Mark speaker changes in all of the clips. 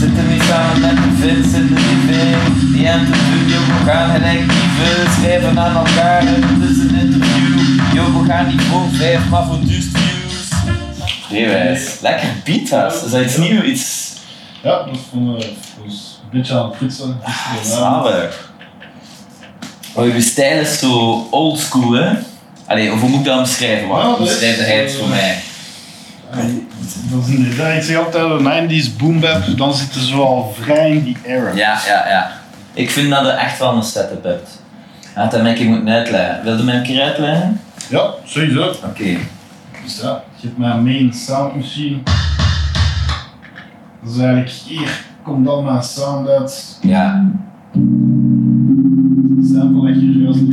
Speaker 1: Zitten we samen met de vins in de tv Die aan de studio, we gaan gelijk dieven Schrijven aan elkaar en het is een interview Yo, we gaan niet voor vijf, maar voor duist views Reewijs, lekker beat has. Is dat iets nieuws? Iets
Speaker 2: Ja, dat is eh, is een beetje aan het fietsen.
Speaker 1: zalig. Oh, je stijl is zo oldschool, hè? Allee, of hoe moet ik dat omschrijven?
Speaker 2: Ja,
Speaker 1: Wat
Speaker 2: dat is-
Speaker 1: beschrijft hij het voor mij?
Speaker 2: Dat is inderdaad, ik zeg altijd een 90s boom bap, dan zitten ze al vrij in die era.
Speaker 1: Ja, ja, ja. Ik vind dat je echt wel een setup hebt. Had dat mij moeten uitleggen. Wilde mij een keer uitleggen?
Speaker 2: Ja, sowieso.
Speaker 1: Oké.
Speaker 2: Dus ja, je hebt mijn main sound machine. Dat is eigenlijk, hier komt al mijn sound uit.
Speaker 1: Ja,
Speaker 2: Sample dat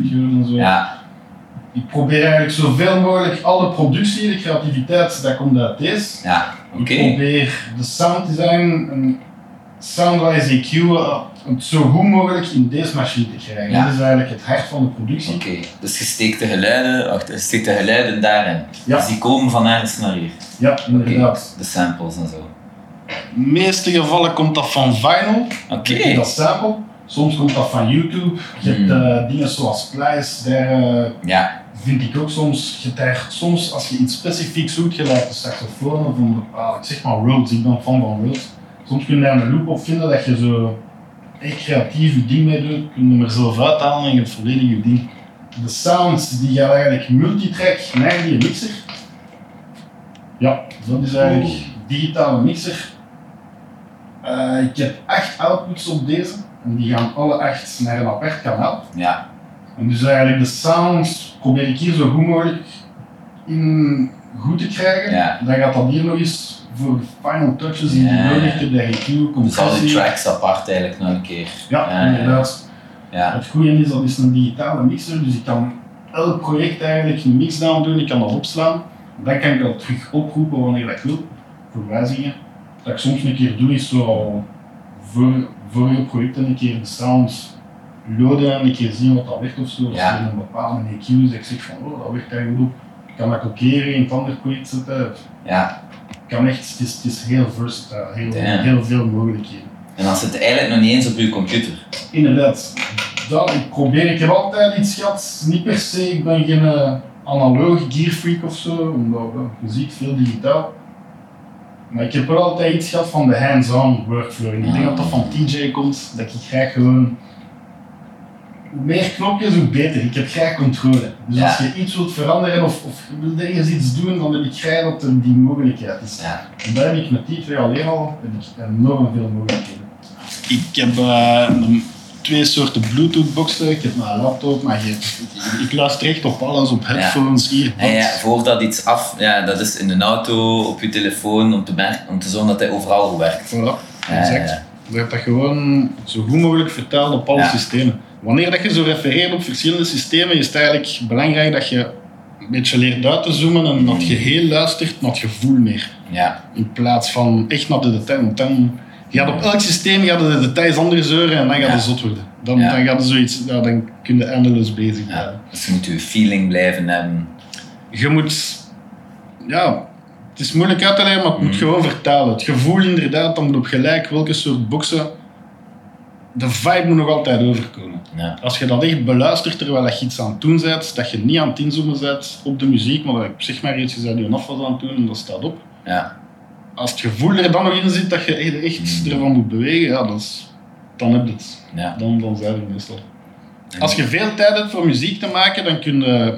Speaker 2: je en zo.
Speaker 1: ja,
Speaker 2: Ik probeer eigenlijk zoveel mogelijk alle productie, de creativiteit, dat komt uit deze.
Speaker 1: ja. Oké.
Speaker 2: Ik probeer de sound design en soundwise EQ het zo goed mogelijk in deze machine te krijgen.
Speaker 1: Ja.
Speaker 2: Dat is eigenlijk het hart van de productie.
Speaker 1: Oké. Dus je steekt de geluiden, wacht, je steekt de geluiden daarin.
Speaker 2: Ja.
Speaker 1: Dus die komen van ergens naar hier.
Speaker 2: Ja, inderdaad.
Speaker 1: De samples en zo.
Speaker 2: In de meeste gevallen komt dat van vinyl,
Speaker 1: Oké.
Speaker 2: dat sample. Soms komt dat van YouTube. Je hebt
Speaker 1: Hmm.
Speaker 2: eh, dingen zoals Splice, daar eh,
Speaker 1: Ja,
Speaker 2: vind ik ook soms. Soms, als je iets specifiek zoekt, gelijk de saxofoon of een ik zeg maar Rhodes, ik ben fan van Rhodes. Soms kun je daar een loop op vinden dat je zo echt creatief je ding mee doet. Kun je er zelf uithalen en je hebt volledig je ding. De sounds die gaan eigenlijk multitrack naar die mixer. Ja, dat is eigenlijk digitale mixer. Eh, ik heb acht outputs op deze en die gaan alle acht naar een apart kanaal.
Speaker 1: ja,
Speaker 2: En dus eigenlijk de sounds probeer ik hier zo goed mogelijk in goed te krijgen.
Speaker 1: Ja.
Speaker 2: Dan gaat dat hier nog eens voor de final touches die nodig hebt, de EQ,
Speaker 1: dus al die
Speaker 2: compressie.
Speaker 1: tracks apart eigenlijk nog een keer.
Speaker 2: Ja, inderdaad.
Speaker 1: Ja,
Speaker 2: Het goede is, dat is een digitale mixer, dus ik kan elk project eigenlijk een mixdown doen, ik kan dat opslaan. Dan kan ik dat terug oproepen wanneer dat ik wil, voor wijzigingen. Wat ik soms een keer doe, is zo voor, voor je projecten een keer de sounds loaden en een keer zien wat dat werkt of zo. Als
Speaker 1: Ja.
Speaker 2: een bepaalde EQ dat ik zeg van oh, dat werkt eigenlijk goed. Ik kan dat kopiëren in het andere project zetten.
Speaker 1: ja.
Speaker 2: Ik kan echt, het is, het is heel versatile, heel,
Speaker 1: Damn.
Speaker 2: heel veel mogelijkheden.
Speaker 1: En dan zit het eigenlijk nog niet eens op je computer.
Speaker 2: Inderdaad. Dat, ik probeer, ik heb altijd iets gehad, niet per se, ik ben geen uh, analoog gearfreak of zo, omdat uh, je ziet veel digitaal. Maar ik heb wel altijd iets gehad van de hands-on workflow. En ik denk dat dat van TJ komt, dat ik graag gewoon... Hoe meer knopjes, hoe beter. Ik heb graag controle. Dus
Speaker 1: Ja.
Speaker 2: als je iets wilt veranderen of, of je wilt ergens iets doen, dan heb ik graag dat er die mogelijkheid is.
Speaker 1: Ja.
Speaker 2: En daar heb ik met die twee alleen al enorm veel mogelijkheden. Ik heb eh, twee soorten Bluetooth boxen. Ik heb mijn laptop, maar je, ik luister echt op alles, op headphones, hier.
Speaker 1: En ja, voordat iets af, ja, dat is in een auto, op je telefoon, om te, merken, om te zorgen dat hij overal werkt.
Speaker 2: Voilà,
Speaker 1: Ja,
Speaker 2: exact.
Speaker 1: ja.
Speaker 2: Je hebt dat gewoon zo goed mogelijk vertaald op alle
Speaker 1: Ja.
Speaker 2: systemen. Wanneer dat je zo refereert op verschillende systemen, is het eigenlijk belangrijk dat je een beetje leert uit te zoomen en dat je heel luistert naar het gevoel meer.
Speaker 1: Ja,
Speaker 2: In plaats van echt naar de detail. Want dan je gaat op elk systeem gaat de details anders zeuren en dan gaat
Speaker 1: Ja.
Speaker 2: het zot worden. Dan,
Speaker 1: Ja.
Speaker 2: dan gaat het zoiets, dan kun je eindeloos bezig
Speaker 1: ja.
Speaker 2: blijven.
Speaker 1: Dus je moet je feeling blijven hebben.
Speaker 2: Je moet, ja, het is moeilijk uit te leggen, maar het moet
Speaker 1: Mhm.
Speaker 2: gewoon vertalen. Het gevoel inderdaad, dan moet op gelijk welke soort boksen, de vibe moet nog altijd overkomen.
Speaker 1: Ja.
Speaker 2: Als je dat echt beluistert terwijl je iets aan het doen bent, dat je niet aan het inzoomen bent op de muziek, maar dat je zeg maar iets, bent je een aan het doen en dat staat op.
Speaker 1: Ja.
Speaker 2: Als het gevoel er dan nog in zit dat je echt, echt
Speaker 1: Mhm.
Speaker 2: ervan moet bewegen, ja, dat is, dan heb je het.
Speaker 1: Ja.
Speaker 2: Dan, dan zijn we meestal. Als je veel tijd hebt voor muziek te maken, dan kun je,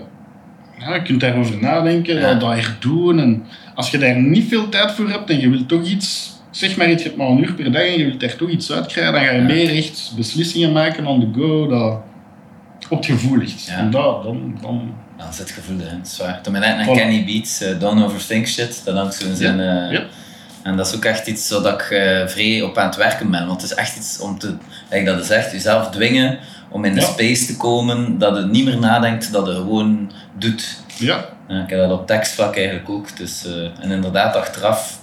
Speaker 2: ja, je kunt daarover nadenken, dat, dat echt doen. En als je daar niet veel tijd voor hebt en je wilt toch iets, zeg maar iets, je hebt maar een uur per dag en je wilt daar toch iets uit krijgen, dan ga je meer echt beslissingen maken on the go dat op het gevoel ligt. En dat, dan, dan,
Speaker 1: Dan zit gevoel erin, dat is waar. Toen ben ik naar. Kenny Beats, eh, Don't Overthink Shit, dat hangt zo in zijn... eh,
Speaker 2: Ja.
Speaker 1: En dat is ook echt iets zodat ik eh, vrij op aan het werken ben. Want het is echt iets om te, like dat is echt, jezelf dwingen om in de
Speaker 2: Ja.
Speaker 1: space te komen, dat je niet meer nadenkt, dat je gewoon doet.
Speaker 2: ja,
Speaker 1: Ja, ik heb dat op tekstvlak eigenlijk ook. Dus, en inderdaad, achteraf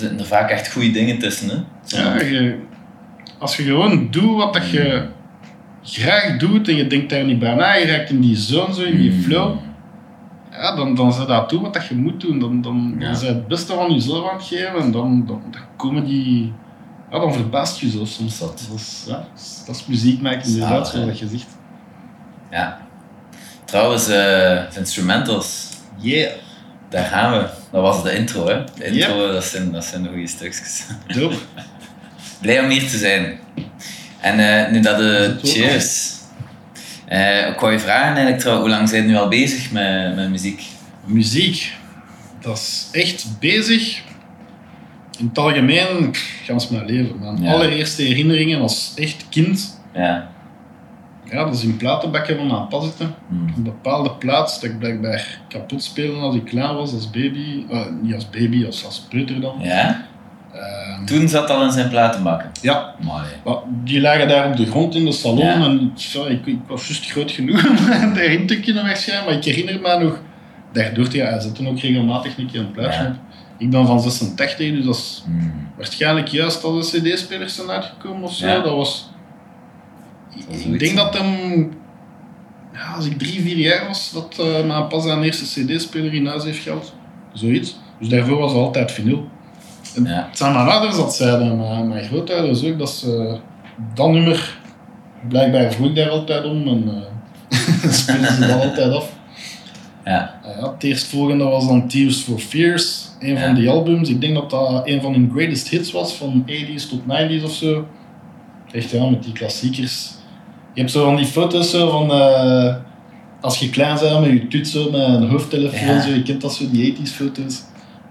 Speaker 1: zitten er vaak echt goede dingen tussen. Hè?
Speaker 2: Ja je, als je gewoon doet wat dat je graag doet en je denkt daar niet bij na, je raakt in die zone zo, in die
Speaker 1: Mm.
Speaker 2: flow, ja, dan, dan zet dat toe wat dat je moet doen. Dan, dan,
Speaker 1: Ja.
Speaker 2: dan het beste van jezelf aan het geven en dan, dan, dan komen die... Ja, dan verbaast je zo soms.
Speaker 1: Zot.
Speaker 2: Dat is, ja, dat is muziek maken inderdaad, zoals je zegt.
Speaker 1: Ja. Trouwens, eh, instrumentals,
Speaker 2: Yeah,
Speaker 1: daar gaan we. Dat was de intro, hè. De intro, dat, zijn, dat zijn de goede stukjes.
Speaker 2: dope.
Speaker 1: Blij om hier te zijn. En eh, nu dat de cheers. Eh, ik wou je vragen eigenlijk, trouw, hoe lang zijn nu al bezig met, met muziek?
Speaker 2: Muziek, dat is echt bezig. In het algemeen, gans mijn leven. Mijn
Speaker 1: Ja.
Speaker 2: allereerste herinneringen als echt kind,
Speaker 1: Ja.
Speaker 2: Ja, dat is in platenbakken van zitten.
Speaker 1: Hmm.
Speaker 2: Een bepaalde plaats dat ik blijkbaar kapot speelde als ik klein was, als baby. Eh, niet als baby, als, als peuter dan.
Speaker 1: Ja?
Speaker 2: Ehm,
Speaker 1: Toen zat al in zijn platenbakken.
Speaker 2: ja,
Speaker 1: Mooi.
Speaker 2: maar die lagen daar op de grond in de salon
Speaker 1: Ja.
Speaker 2: en ik, ik was juist groot genoeg om daarin te kunnen wegschijnen. Maar ik herinner me nog, daardoor, ja, hij zette ook regelmatig een keer een plaatje
Speaker 1: Ja.
Speaker 2: Ik ben van 86, dus dat is
Speaker 1: Hmm.
Speaker 2: waarschijnlijk juist als de cd-spelers zijn uitgekomen of zo.
Speaker 1: Ja.
Speaker 2: Dat was... Ik denk dat hem... Ja, als ik drie, vier jaar was, dat eh mijn pas zijn eerste cd-speler in huis heeft gehad. Zoiets. Dus daarvoor was het altijd vinyl. En
Speaker 1: Ja.
Speaker 2: Het zijn mijn ouders dat zeiden, maar mijn grootouders ook, dat ze dat nummer... Blijkbaar vroeg ik daar altijd om en speelden ze dat altijd af.
Speaker 1: Ja.
Speaker 2: Ah ja, het eerstvolgende was dan Tears for Fears, een
Speaker 1: Ja.
Speaker 2: van die albums. Ik denk dat dat een van hun greatest hits was, van 80s tot 90s of zo. Echt ja, met die klassiekers. Je hebt zo van die foto's zo van eh, als je klein bent met je zo met een hoofdtelefoon,
Speaker 1: Ja.
Speaker 2: zo, je kent dat zo, die 80s foto's.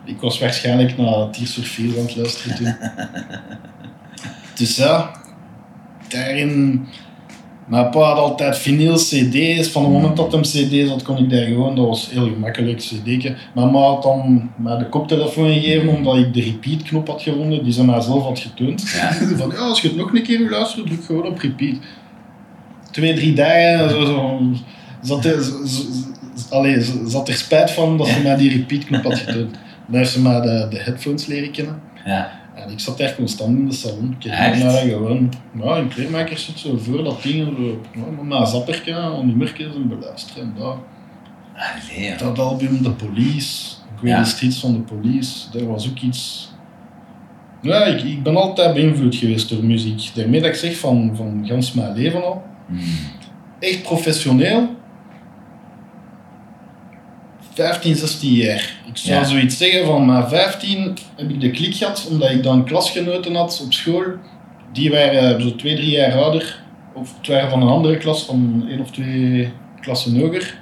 Speaker 2: Ik was waarschijnlijk naar Tears for Fears aan het luisteren toen. dus ja, daarin mijn pa had altijd vinyl, cd's. Van het moment dat hem cd's had, kon ik daar gewoon, dat was heel gemakkelijk, cd'tje. Mijn ma had dan mij de koptelefoon gegeven, omdat ik de repeat-knop had gevonden, die ze mij zelf had getoond.
Speaker 1: Ja.
Speaker 2: van, ja, als je het nog een keer wil luisteren, druk gewoon op repeat. Twee, drie dagen, zo, zo, zat, er, allee, zat er spijt van dat ze mij die repeat-knop had getoond. Dan heeft ze mij de, de headphones leren kennen.
Speaker 1: Ja.
Speaker 2: En ik zat daar constant in de salon. Ik heb mij gewoon, ja, een kleermaker zit zo voor dat ding, zo, ja, met mijn zapperke merkjes en beluisteren. En dat,
Speaker 1: Allee, ja.
Speaker 2: dat album, The Police, Greatest Hits van The Police, dat was ook iets... Ja, ik, ik ben altijd beïnvloed geweest door muziek. Daarmee dat ik zeg van, van gans mijn leven al. Echt professioneel. 15, 16 jaar. Ik zou
Speaker 1: Ja.
Speaker 2: zoiets zeggen van mijn 15 heb ik de klik gehad, omdat ik dan klasgenoten had op school. Die waren zo twee, drie jaar ouder. Of het waren van een andere klas, van één of twee klassen hoger.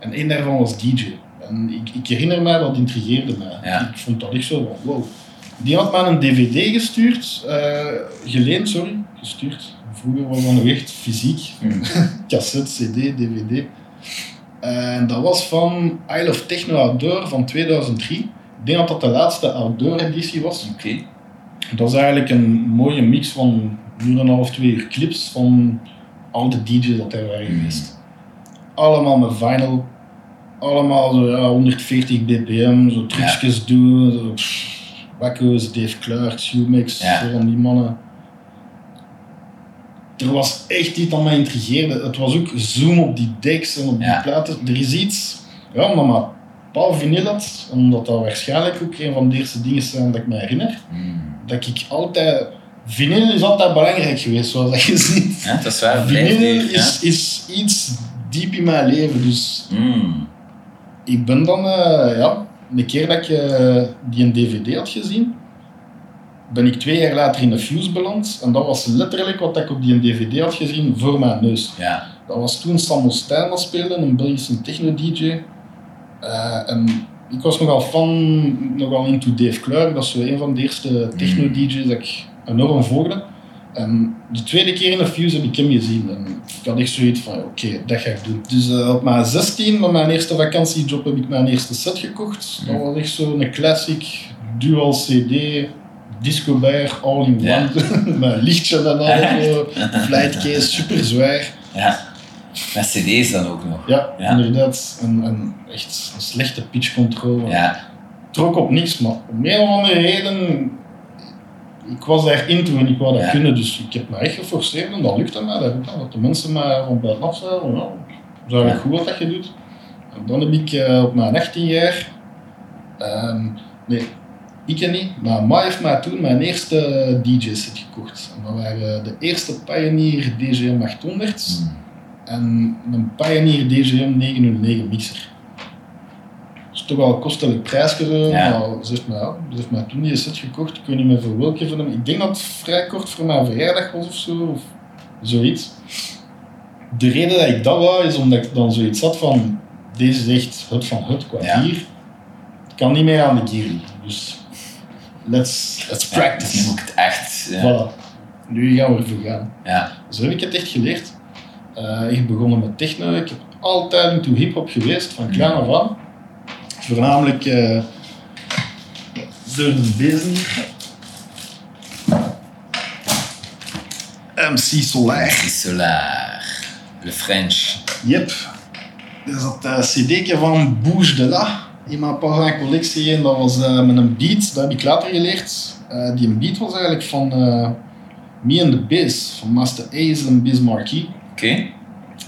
Speaker 2: En één daarvan was DJ. En ik, ik herinner mij, dat intrigeerde mij.
Speaker 1: Ja.
Speaker 2: Ik vond dat echt zo van, wow. Die had mij een dvd gestuurd, eh, geleend, sorry, gestuurd. Vroeger was dat nog echt fysiek
Speaker 1: Hmm.
Speaker 2: cassette, cd, dvd. En dat was van Isle of Techno Outdoor van 2003. Ik denk dat dat de laatste outdoor editie was.
Speaker 1: Oké.
Speaker 2: Dat is eigenlijk een mooie mix van uur en een half, twee uur clips van al de DJ's dat er waren geweest. Allemaal met vinyl. Allemaal zo, ja, 140 bpm, zo trucjes doen. Zo, Wacko's, Dave Clark, Shoemax,
Speaker 1: Ja.
Speaker 2: zo die mannen. Er was echt iets dat mij intrigeerde. Het was ook zoom op die decks en op
Speaker 1: Ja.
Speaker 2: die platen. Er is iets, ja, omdat mijn pa vinyl had, omdat dat waarschijnlijk ook een van de eerste dingen zijn dat ik me herinner
Speaker 1: Hmm.
Speaker 2: dat ik altijd. Vinyl is altijd belangrijk geweest, zoals dat je ziet.
Speaker 1: Ja, dat is waar.
Speaker 2: Vinyl is, is iets diep in mijn leven. Dus
Speaker 1: ja. Hmm.
Speaker 2: ik ben dan, eh, ja, een keer dat ik die een DVD had gezien, ben ik twee jaar later in de Fuse beland. En dat was letterlijk wat ik op die DVD had gezien voor mijn neus.
Speaker 1: Ja.
Speaker 2: Dat was toen Samuel Stijn dat speelde, een Belgische techno-dj. Eh, en ik was nogal fan, nogal into Dave Clark. Dat is zo een van de eerste techno-dj's dat ik enorm volgde. En de tweede keer in de Fuse heb ik hem gezien. En ik had echt zoiets van, oké, dat ga ik doen. Dus eh, op mijn 16, met mijn eerste vakantiejob, heb ik mijn eerste set gekocht. Dat was echt zo'n classic dual CD, disco bar, all in
Speaker 1: Ja.
Speaker 2: one. met lichtje en al, zo. flightcase, super zwaar.
Speaker 1: ja. Met cd's dan ook nog.
Speaker 2: Ja,
Speaker 1: Ja.
Speaker 2: inderdaad. En, en echt een slechte pitch control.
Speaker 1: Ja.
Speaker 2: Trok op niks, maar om een of andere reden. Ik was daar into en ik wou dat
Speaker 1: Ja.
Speaker 2: kunnen, dus ik heb me echt geforceerd en dat lukte mij. Dat, dat de mensen mij van buitenaf zeiden: nou, eigenlijk
Speaker 1: Ja.
Speaker 2: goed wat dat je doet. En dan heb ik eh, op mijn 18 jaar, ehm, nee, ik ken niet, maar Ma heeft mij toen mijn eerste DJ-set gekocht. En dat waren de eerste Pioneer DJM 800 en een Pioneer DJM 909 mixer. Toch wel een kostelijk
Speaker 1: Ja.
Speaker 2: maar ze heeft, mij, ja, ze heeft mij toen die set gekocht. Ik weet niet meer voor welke van hem. Ik denk dat het vrij kort voor mijn verjaardag was of zo, of zoiets. De reden dat ik dat wou, is omdat ik dan zoiets had van, deze is echt het van het
Speaker 1: Ja.
Speaker 2: gier. Het kan niet meer aan de liggen, dus let's, let's practice.
Speaker 1: nu moet ik het echt. Ja.
Speaker 2: Voilà. Nu gaan we ervoor gaan.
Speaker 1: ja.
Speaker 2: Zo heb ik het echt geleerd. Eh, ik begonnen met techno. Ik heb altijd into hip-hop geweest, van klein af aan. Voornamelijk eh door de bezem. MC Solar.
Speaker 1: Solar. Le French.
Speaker 2: Yep. Dus dat eh cd'tje van Bouge de La in mijn pas aan collectie. En dat was eh, met een beat, dat heb ik later geleerd. Eh, die een beat was eigenlijk van Me and the Biz, van Master Ace en Biz Marquis.
Speaker 1: Oké.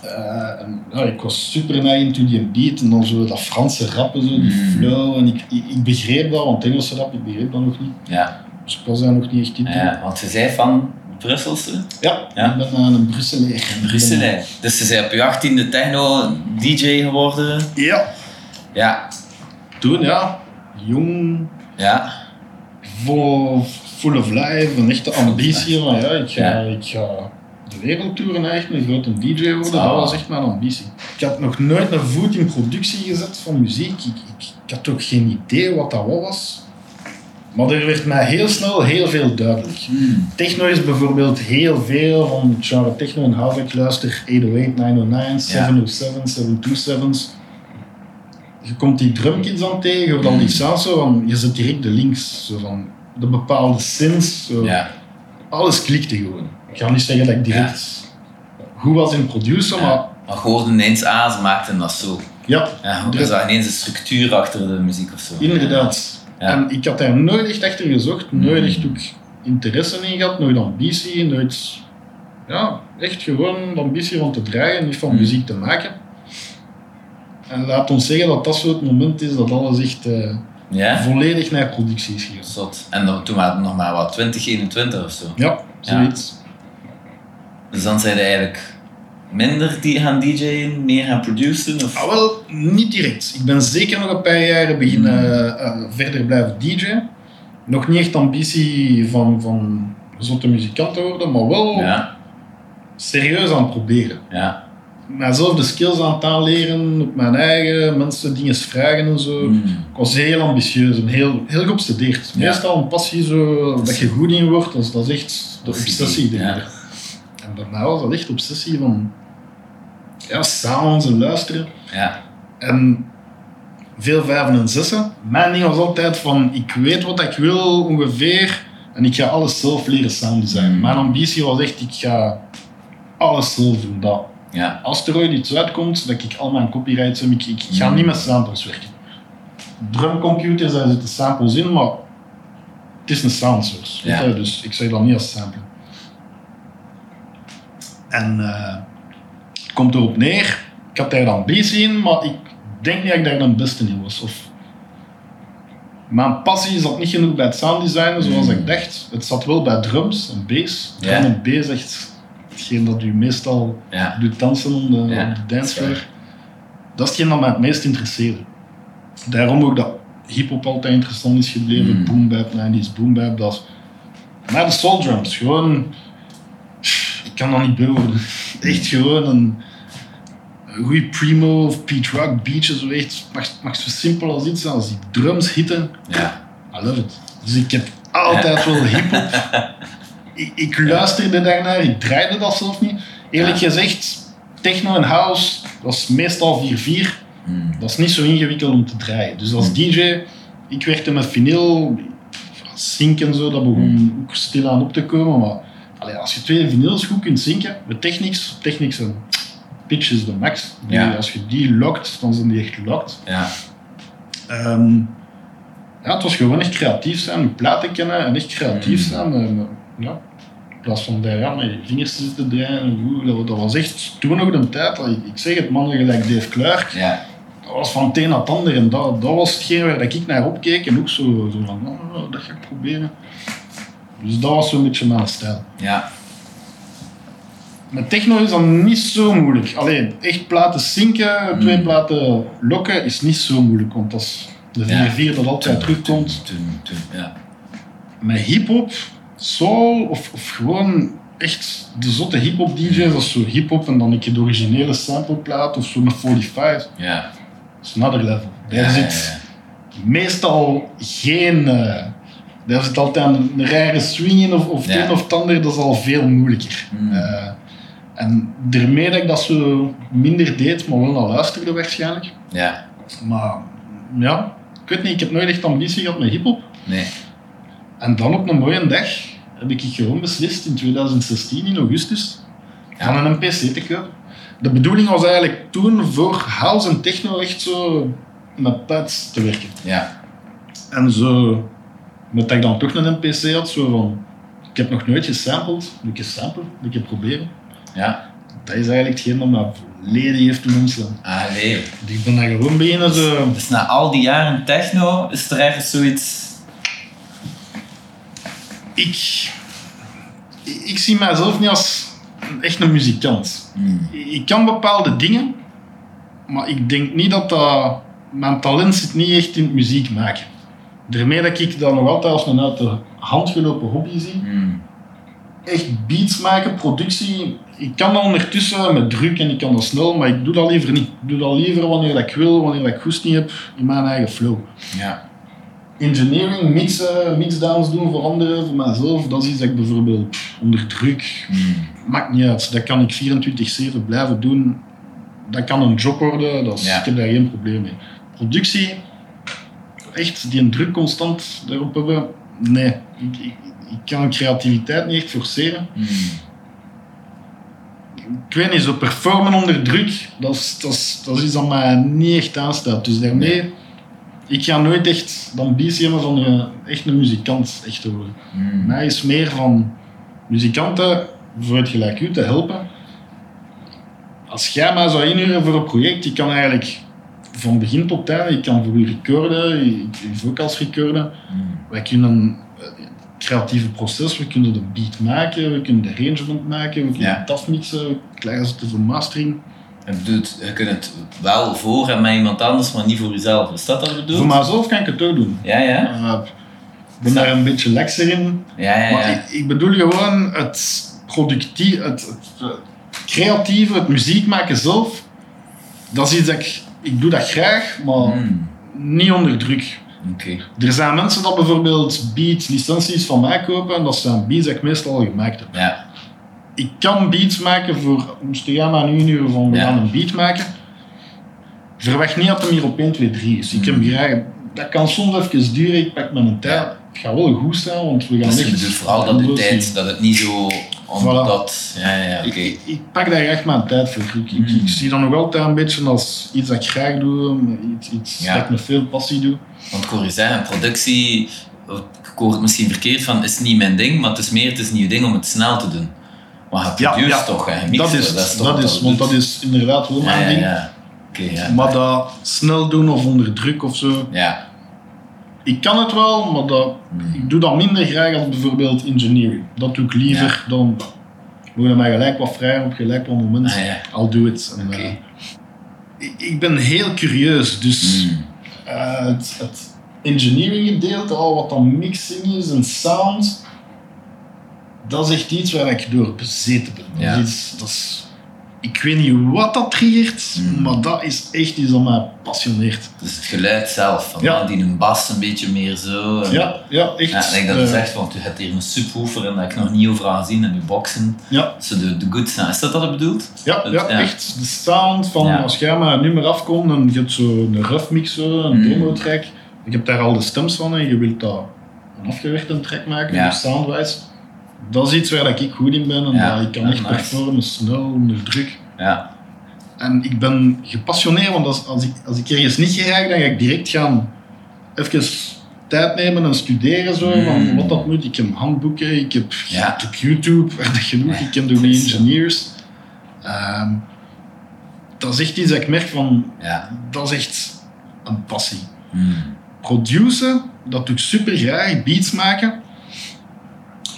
Speaker 2: Ja, ik was super into die beat en dan zo dat Franse rappen, zo, die
Speaker 1: Mm.
Speaker 2: flow. En ik, ik, ik begreep dat, want Engelse rap, ik begreep dat nog niet.
Speaker 1: Ja.
Speaker 2: Dus ik was daar nog niet echt in.
Speaker 1: ja. Want je zei van Brusselse?
Speaker 2: Ja,
Speaker 1: Ja.
Speaker 2: ik ben aan een Brusselaar.
Speaker 1: Brusselaar. Dus je zei op je 18e techno-DJ geworden.
Speaker 2: Ja.
Speaker 1: Ja.
Speaker 2: Toen, ja, jong,
Speaker 1: Ja.
Speaker 2: vol, full of life, een echte ambitie. Van, ja, ik ga,
Speaker 1: Ja.
Speaker 2: ik ga de wereld toeren, echt een grote DJ worden.
Speaker 1: Ah.
Speaker 2: Dat was echt mijn ambitie. Ik had nog nooit een voet in productie gezet van muziek. Ik, ik, ik had ook geen idee wat dat wel was. Maar er werd mij heel snel heel veel duidelijk.
Speaker 1: Hmm.
Speaker 2: Techno is bijvoorbeeld heel veel van het genre techno en house. Ik luister 808, 909, 707, 727's. Je komt die drumkits aan tegen, of dan die sounds zo van, je zet direct de links, zo van de bepaalde synths. Zo.
Speaker 1: Ja.
Speaker 2: Alles klikte gewoon. Ik ga niet zeggen dat ik direct goed was in producer, maar
Speaker 1: ja. Maar hoorde ineens aan, ze maakten dat zo.
Speaker 2: ja,
Speaker 1: Ja,
Speaker 2: Er-
Speaker 1: zag ineens een structuur achter de muziek of zo.
Speaker 2: inderdaad. En ik had daar nooit echt achter gezocht, nooit echt ook interesse in gehad, nooit ambitie, nooit... Ja, echt gewoon de ambitie van te draaien, niet van
Speaker 1: Mm.
Speaker 2: muziek te maken. En laat ons zeggen dat dat zo het moment is dat alles echt eh,
Speaker 1: Ja?
Speaker 2: volledig naar productie is gegaan.
Speaker 1: En dan, toen waren het nog maar wat 20, 21 of zo.
Speaker 2: Ja, zoiets.
Speaker 1: Dus dan zijn je eigenlijk minder die gaan DJ'en, meer gaan produceren? Of?
Speaker 2: Ah, wel, niet direct. Ik ben zeker nog een paar jaren beginnen eh, verder blijven DJ'en. Nog niet echt ambitie van, van zotte muzikant te worden, maar wel
Speaker 1: Ja,
Speaker 2: serieus aan het proberen.
Speaker 1: ja.
Speaker 2: Mijzelf de skills aan het aanleren, op mijn eigen, mensen dingen vragen en zo.
Speaker 1: Mm.
Speaker 2: Ik was heel ambitieus en heel, heel geobsedeerd.
Speaker 1: Ja.
Speaker 2: Meestal een passie zo, dat je goed in wordt, dat is, dat is echt de obsessie. denk ik. Mij was dat echt obsessie van ja, sounds en luisteren.
Speaker 1: Ja,
Speaker 2: En veel vijven en zessen. Mijn ding was altijd van, ik weet wat ik wil ongeveer en ik ga alles zelf leren sound designen. Mijn ambitie was echt, ik ga alles zelf doen. Dat
Speaker 1: ja,
Speaker 2: als er ooit iets uitkomt, dat ik al mijn copyrights heb, ik, ik ga
Speaker 1: Mm.
Speaker 2: niet met samples werken. Drumcomputers, daar zitten samples in, maar het is een sound source. weet
Speaker 1: Ja.
Speaker 2: je, Dus ik zeg dat niet als sample. En eh, het komt erop neer, ik had daar de ambitie in, maar ik denk niet dat ik daar de beste in was. Of mijn passie zat niet genoeg bij het sounddesignen zoals
Speaker 1: Mm.
Speaker 2: ik dacht. Het zat wel bij drums en bass. Drum
Speaker 1: Ja.
Speaker 2: en bass echt hetgeen dat u meestal doet dansen op de, dancefloor.
Speaker 1: dat is
Speaker 2: hetgeen dat mij het meest interesseerde. Daarom ook dat hip-hop altijd interessant is gebleven.
Speaker 1: Mm.
Speaker 2: Boom bap, 90s boom bap. Dat. Maar de soul drums, gewoon... Ik kan dat niet bewoorden. Echt gewoon een, een goede primo of Pete Rock beatje. Zo echt, mag, mag zo simpel als iets zijn. Als die drums hitten,
Speaker 1: ja.
Speaker 2: I love it. Dus ik heb altijd wel hip-hop. ik, ik luisterde daarnaar, ik draaide dat zelf niet. Eerlijk
Speaker 1: Ja.
Speaker 2: gezegd, techno en house, dat is meestal 4-4.
Speaker 1: Mm.
Speaker 2: Dat is niet zo ingewikkeld om te draaien. Dus als DJ, ik werkte met vinyl, sync en zo, dat begon ook stilaan op te komen. Maar allee, als je twee vinyls goed kunt zinken, met technics, technics en pitch is de max. Die-
Speaker 1: Ja.
Speaker 2: Als je die lockt, dan zijn die echt locked.
Speaker 1: Ja,
Speaker 2: Ehm, ja, het was gewoon echt creatief zijn, je platen kennen en echt creatief
Speaker 1: Mm.
Speaker 2: zijn. En, ja, in plaats van daar ja, met je vingers te zitten draaien. en Dat, dat was echt toen nog de tijd, dat ik, ik zeg het, mannen gelijk Dave Clark,
Speaker 1: ja.
Speaker 2: dat was van het een naar het ander. En dat, dat was hetgeen waar ik naar opkeek. En ook zo, zo van, oh, dat ga ik proberen. Dus dat was zo'n beetje mijn stijl.
Speaker 1: Ja.
Speaker 2: Met techno is dat niet zo moeilijk. Alleen, echt platen zinken, twee
Speaker 1: Mm.
Speaker 2: platen lokken is niet zo moeilijk. Want dat is de 4-4 dat altijd terugkomt.
Speaker 1: Ja.
Speaker 2: Met hip-hop, soul of, of gewoon echt de zotte hip-hop DJ's, als zo hip-hop en dan keer de originele sampleplaat of zo met 45,
Speaker 1: Ja.
Speaker 2: dat is another level. Daar
Speaker 1: Ja,
Speaker 2: zit
Speaker 1: ja,
Speaker 2: meestal geen. eh, daar zit altijd een, een rare swing in of, of
Speaker 1: Ja.
Speaker 2: of het ander, dat is al veel moeilijker.
Speaker 1: Mm.
Speaker 2: Eh, en daarmee dat ik dat zo minder deed, maar wel naar luisterde waarschijnlijk.
Speaker 1: ja.
Speaker 2: Maar ja, ik weet niet, ik heb nooit echt ambitie gehad met hip-hop.
Speaker 1: Nee.
Speaker 2: En dan op een mooie dag heb ik gewoon beslist in 2016, in augustus,
Speaker 1: Ja.
Speaker 2: van een PC te kopen. De bedoeling was eigenlijk toen voor house en techno echt zo met pads te werken.
Speaker 1: Ja.
Speaker 2: En zo, met dat ik dan toch een PC had, zo van, ik heb nog nooit gesampled, moet ik eens samplen, moet ik proberen.
Speaker 1: Ja.
Speaker 2: Dat is eigenlijk hetgeen dat mij volledig heeft doen omslaan.
Speaker 1: Allee.
Speaker 2: Dus ik ben daar gewoon beginnen zo...
Speaker 1: Dus na al die jaren techno is er ergens zoiets.
Speaker 2: Ik, ik zie mijzelf niet als echt een muzikant.
Speaker 1: Hmm.
Speaker 2: Ik kan bepaalde dingen, maar ik denk niet dat dat... Mijn talent zit niet echt in het muziek maken. Daarmee dat ik dat nog altijd als een uit de hand gelopen hobby zie.
Speaker 1: Hmm.
Speaker 2: Echt beats maken, productie. Ik kan dat ondertussen met druk en ik kan dat snel, maar ik doe dat liever niet. Ik doe dat liever wanneer dat ik wil, wanneer dat ik goesting heb, in mijn eigen flow.
Speaker 1: Ja.
Speaker 2: Engineering, mixen, mixdowns doen voor anderen, voor mijzelf, dat is iets dat ik bijvoorbeeld onder druk
Speaker 1: Hmm.
Speaker 2: Maakt niet uit. Dat kan ik 24-7 blijven doen. Dat kan een job worden. Dat is,
Speaker 1: Ja.
Speaker 2: Ik heb daar geen probleem mee. Productie, echt die een druk constant daarop hebben. Nee, ik, ik, ik kan creativiteit niet echt forceren. Ik weet niet, zo performen onder druk, dat is, dat is, dat is iets dat mij niet echt aanstaat. Dus daarmee, ik ga nooit echt de ambitie hebben van eh, echt een muzikant echt te worden.
Speaker 1: Hmm.
Speaker 2: Mij is meer van muzikanten voor het gelijk u te helpen. Als jij mij zou inhuren voor een project, ik kan eigenlijk van begin tot eind, ik kan voor u recorden, ik ik vocals recorden.
Speaker 1: Hmm.
Speaker 2: Wij kunnen eh, het creatieve proces, we kunnen de beat maken, we kunnen de arrangement maken, we kunnen
Speaker 1: Ja.
Speaker 2: het afmixen, we ze voor mastering.
Speaker 1: Je bedoelt, je kunt het wel voor en met iemand anders, maar niet voor jezelf. Is dat wat je bedoelt?
Speaker 2: Voor mijzelf kan ik het ook doen.
Speaker 1: Ja, ja.
Speaker 2: Eh, ik ben daar een beetje lekser in.
Speaker 1: Ja, ja,
Speaker 2: Maar
Speaker 1: ja.
Speaker 2: ik, ik bedoel gewoon het productief, het, het, eh, creatieve, het muziek maken zelf. Dat is iets dat ik, ik doe dat graag, maar
Speaker 1: Hmm.
Speaker 2: niet onder druk.
Speaker 1: Oké.
Speaker 2: Er zijn mensen dat bijvoorbeeld beats, licenties van mij kopen en dat zijn beats dat ik meestal al gemaakt heb.
Speaker 1: Ja.
Speaker 2: Ik kan beats maken voor, moest je aan nu uur van we
Speaker 1: Ja.
Speaker 2: gaan een beat maken. Verwacht niet dat hem hier op 1, 2, 3 is. Ik heb
Speaker 1: Mm.
Speaker 2: graag, dat kan soms even duren, ik pak mijn tijd. Het gaat wel goed zijn, want we gaan
Speaker 1: Dus je
Speaker 2: echt
Speaker 1: bedoelt vooral dat de tijd, dat het niet zo
Speaker 2: Voilà.
Speaker 1: omdat... Ja, ja, ja, oké.
Speaker 2: Ik, ik pak daar echt mijn tijd voor. Ik, ik,
Speaker 1: Mm.
Speaker 2: ik zie dat nog altijd een beetje als iets dat ik graag doe, iets, iets
Speaker 1: Ja.
Speaker 2: dat ik met veel passie doe.
Speaker 1: Want ik hoor je zeggen, productie, ik hoor het misschien verkeerd van, is niet mijn ding, maar het is meer, het is een nieuw ding om het snel te doen. Maar je produceert
Speaker 2: ja.
Speaker 1: toch, hè? Je mixt
Speaker 2: Dat is,
Speaker 1: toch,
Speaker 2: dat is, want dat is inderdaad wel mijn ding.
Speaker 1: ja.
Speaker 2: Maar dat snel doen of onder druk of zo,
Speaker 1: Ja.
Speaker 2: Ik kan het wel, maar dat,
Speaker 1: Hmm.
Speaker 2: ik doe dat minder graag als bijvoorbeeld engineering. Dat doe ik liever dan. Moet je mij gelijk wat vrij op gelijk wat moment.
Speaker 1: Ah, ja.
Speaker 2: I'll do it. En, eh, ik, ik ben heel curieus, dus
Speaker 1: Hmm.
Speaker 2: eh, het, het engineering gedeelte, al wat dan mixing is en sound, dat is echt iets waar ik door bezeten ben. Dat
Speaker 1: Ja.
Speaker 2: is iets- dat is, ik weet niet wat dat triggert,
Speaker 1: Mm.
Speaker 2: maar dat is echt iets dat mij passioneert.
Speaker 1: Dus het geluid zelf, van
Speaker 2: Ja.
Speaker 1: die een bas een beetje meer zo. en-
Speaker 2: Ja, ja echt.
Speaker 1: Ja, ik denk dat je
Speaker 2: eh,
Speaker 1: zegt, want je hebt hier een subwoofer en dat heb ik nog niet overal gezien en je boxen.
Speaker 2: ja,
Speaker 1: Zo de, de good sound. Is dat wat je bedoelt?
Speaker 2: ja,
Speaker 1: Het-
Speaker 2: ja,
Speaker 1: ja.
Speaker 2: echt. De sound van
Speaker 1: Ja.
Speaker 2: als jij maar een nummer afkomt en je hebt zo een rough mix, zo, een
Speaker 1: Mm.
Speaker 2: demo track. Ik heb daar al de stems van en je wilt dat een afgewerkte track maken,
Speaker 1: Ja.
Speaker 2: dus soundwise. Dat is iets waar dat ik goed in ben en
Speaker 1: Ja,
Speaker 2: dat ik kan echt
Speaker 1: nice.
Speaker 2: performen, snel, onder druk.
Speaker 1: Ja.
Speaker 2: En ik ben gepassioneerd, want als, als, ik, als ik ergens niet geraak, dan ga ik direct gaan even tijd nemen en studeren zo,
Speaker 1: Mm.
Speaker 2: van wat dat moet. Ik heb handboeken, ik heb,
Speaker 1: Ja.
Speaker 2: ik heb YouTube, waar dat genoeg, ik ken door die engineers. Ehm, dat is echt iets dat ik merk van,
Speaker 1: Ja.
Speaker 2: dat is echt een passie.
Speaker 1: Mm.
Speaker 2: Produceren, dat doe ik super graag, beats maken.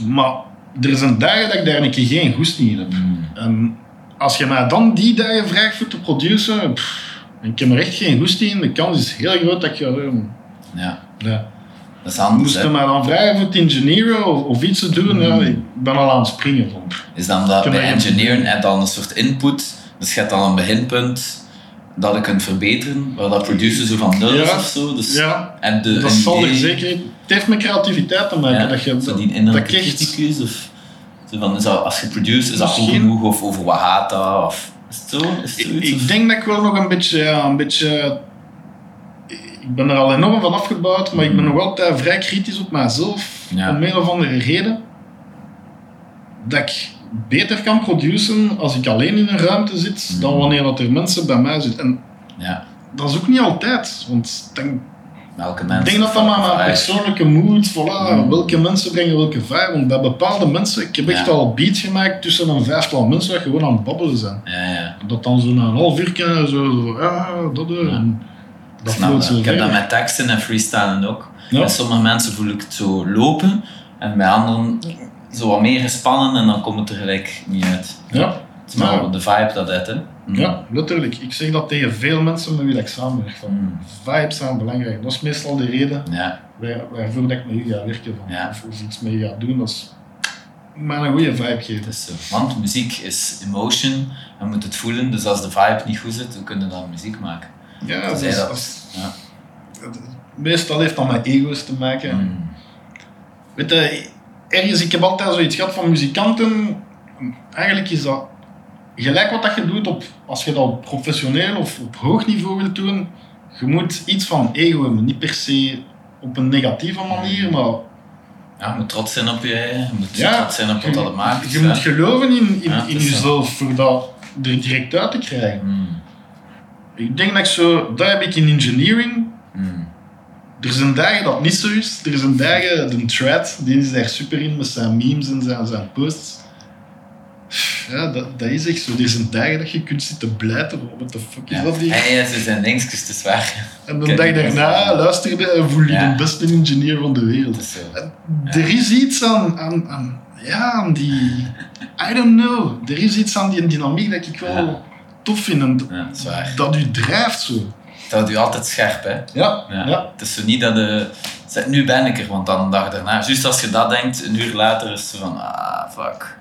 Speaker 2: Maar er zijn dagen dat ik daar een keer geen goesting in heb.
Speaker 1: Mm.
Speaker 2: En als je mij dan die dagen vraagt voor te produceren, pff, ik heb er echt geen goesting in. De kans is heel groot dat ik ga doen.
Speaker 1: Ja.
Speaker 2: Ja.
Speaker 1: Dat is anders.
Speaker 2: Moest je mij dan vragen voor te engineeren of, of iets te doen, ja, ik ben al aan het springen. Van.
Speaker 1: Is dan dat bij
Speaker 2: dat
Speaker 1: engineeren heb je dan een soort input. Dus je hebt dan een beginpunt dat je kunt verbeteren, waar dat producer zo van nul is
Speaker 2: Ja.
Speaker 1: of zo. Dus
Speaker 2: Ja,
Speaker 1: de
Speaker 2: dat zal er zeker... Het heeft met creativiteit te maken.
Speaker 1: Ja,
Speaker 2: dat je,
Speaker 1: zo die
Speaker 2: dat
Speaker 1: criticus of zo van, is dat, als je produce, is dat goed genoeg of over wat gaat dat? Of, is het zo? Is het
Speaker 2: Ik,
Speaker 1: zoiets?
Speaker 2: ik denk dat ik wel nog een beetje, ja, een beetje. Ik ben er al enorm van afgebouwd, maar ik ben nog altijd vrij kritisch op mijzelf.
Speaker 1: Ja.
Speaker 2: Om een of andere reden. Dat ik beter kan produceren als ik alleen in een ruimte zit, dan wanneer dat er mensen bij mij zitten. En
Speaker 1: Ja,
Speaker 2: dat is ook niet altijd. Want dan,
Speaker 1: welke
Speaker 2: ik
Speaker 1: mensen.
Speaker 2: denk dat dat maar mijn persoonlijke mood, voilà,
Speaker 1: Mhm.
Speaker 2: welke mensen brengen welke vibe. Want bij bepaalde mensen, ik heb echt
Speaker 1: Ja.
Speaker 2: al beats gemaakt tussen een vijftal mensen dat gewoon aan het babbelen zijn.
Speaker 1: Ja, ja.
Speaker 2: Dat dan zo na een half uur kan, zo, zo ja, dat.
Speaker 1: Ja.
Speaker 2: En dat
Speaker 1: dat.
Speaker 2: zo
Speaker 1: Ik heb dat met teksten en freestylen ook. Bij sommige mensen voel ik het zo lopen en bij anderen zo wat meer gespannen en dan komt het er gelijk niet uit.
Speaker 2: Ja,
Speaker 1: maar de vibe dat het, hè. Mm.
Speaker 2: ja, letterlijk. Ik zeg dat tegen veel mensen met wie ik samenwerk. Van,
Speaker 1: Mm.
Speaker 2: Vibes zijn belangrijk. Dat is meestal de reden
Speaker 1: Ja,
Speaker 2: waar, waarvoor ik met u ga werken. Van,
Speaker 1: Ja.
Speaker 2: of, of iets mee ga doen. Dat is maar een goede vibe geven.
Speaker 1: het is zo. Want muziek is emotion, je moet het voelen, dus als de vibe niet goed zit, hoe kun je dan muziek maken?
Speaker 2: Ja, dat is,
Speaker 1: dat.
Speaker 2: is-
Speaker 1: Ja.
Speaker 2: meestal heeft dat met ego's te maken.
Speaker 1: Mm.
Speaker 2: Weet je, ergens, ik heb altijd zoiets gehad van muzikanten. Eigenlijk is dat gelijk wat dat je doet op, als je dat op professioneel of op hoog niveau wilt doen. Je moet iets van ego hebben. Niet per se op een negatieve manier, maar
Speaker 1: Ja, je moet trots zijn op je eigen, je moet
Speaker 2: Ja,
Speaker 1: trots zijn op wat dat het maakt.
Speaker 2: je moet geloven in, in,
Speaker 1: Ja, dat
Speaker 2: jezelf voor dat er direct uit te krijgen.
Speaker 1: Mm.
Speaker 2: Ik denk dat ik zo, dat heb ik in engineering.
Speaker 1: Mm.
Speaker 2: Er zijn dagen dat niet zo is. Er zijn dagen, de thread, die is daar super in met zijn memes en zijn, zijn posts. Ja, dat, dat is echt zo. Er zijn dagen dat je kunt zitten blijten. What the fuck is
Speaker 1: Ja.
Speaker 2: dat hier?
Speaker 1: Hey, ja, ze zijn dingetjes te zwaar.
Speaker 2: En de dag daarna luisterde en voel je
Speaker 1: Ja.
Speaker 2: de beste engineer van de wereld.
Speaker 1: Dat is
Speaker 2: Er is iets aan, aan, aan, ja, aan die... I don't know. Er is iets aan die dynamiek dat ik wel
Speaker 1: Ja.
Speaker 2: tof vind. En
Speaker 1: Ja, zwaar.
Speaker 2: dat u drijft zo.
Speaker 1: Dat houdt u altijd scherp, hè.
Speaker 2: Ja,
Speaker 1: Ja.
Speaker 2: ja.
Speaker 1: Het is zo niet dat de... Nu ben ik er, want dan de dag daarna... Juist als je dat denkt, een uur later is het zo van... Ah, fuck.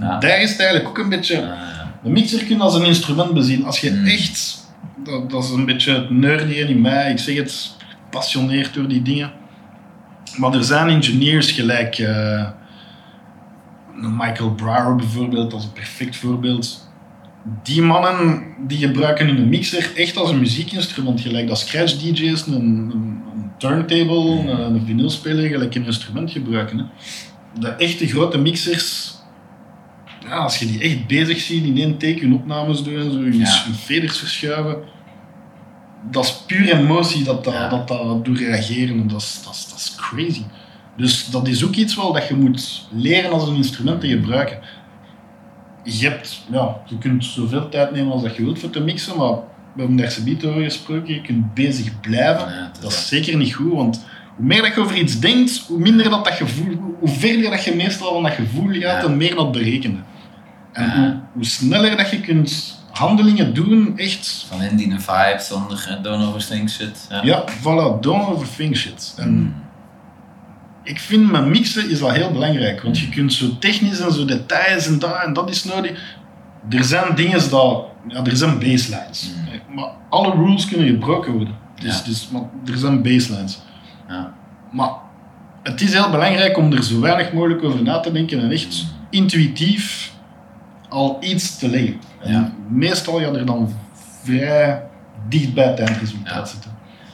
Speaker 1: Ja.
Speaker 2: Daar is het eigenlijk ook een beetje... De mixer kun je als een instrument bezien. Als je
Speaker 1: Hmm.
Speaker 2: echt, dat, dat is een beetje het nerdy in mij, ik zeg het, gepassioneerd door die dingen. Maar er zijn engineers gelijk eh, Michael Brower bijvoorbeeld, dat is een perfect voorbeeld. Die mannen die gebruiken hun mixer echt als een muziekinstrument, gelijk dat scratch DJ's een, een, een turntable, een, een vinylspeler, gelijk een instrument gebruiken. Hè. De echte grote mixers, ja, als je die echt bezig ziet, in één take hun opnames doen en zo, hun,
Speaker 1: Ja.
Speaker 2: hun veders verschuiven, dat is puur emotie dat dat,
Speaker 1: Ja.
Speaker 2: dat, dat doet reageren en dat is, dat, is, dat is crazy. Dus dat is ook iets wel dat je moet leren als een instrument te gebruiken. Je, hebt, ja, je kunt zoveel tijd nemen als dat je wilt voor te mixen, maar we hebben daar zoiets over gesproken, je kunt bezig blijven.
Speaker 1: Ja, het is
Speaker 2: Dat is zeker niet goed, want hoe meer dat je over iets denkt, hoe minder dat, dat gevoel, hoe verder dat je meestal van dat gevoel gaat
Speaker 1: Ja.
Speaker 2: en meer dat berekenen. En hoe, sneller dat je kunt handelingen doen, echt,
Speaker 1: Van in die vibe, zonder don't overthink shit. Ja.
Speaker 2: ja, voilà, don't overthink shit. En
Speaker 1: Mm.
Speaker 2: ik vind met mixen is dat heel belangrijk, want je kunt zo technisch en zo details en dat en dat is nodig. Er zijn dingen dat, ja, er zijn baselines,
Speaker 1: Mm.
Speaker 2: maar alle rules kunnen gebroken worden. Dus,
Speaker 1: Ja.
Speaker 2: dus, maar er zijn baselines.
Speaker 1: Ja.
Speaker 2: Maar het is heel belangrijk om er zo weinig mogelijk over na te denken en echt intuïtief al iets te leggen. En
Speaker 1: Ja.
Speaker 2: meestal ga je er dan vrij dicht bij het eindresultaat zitten.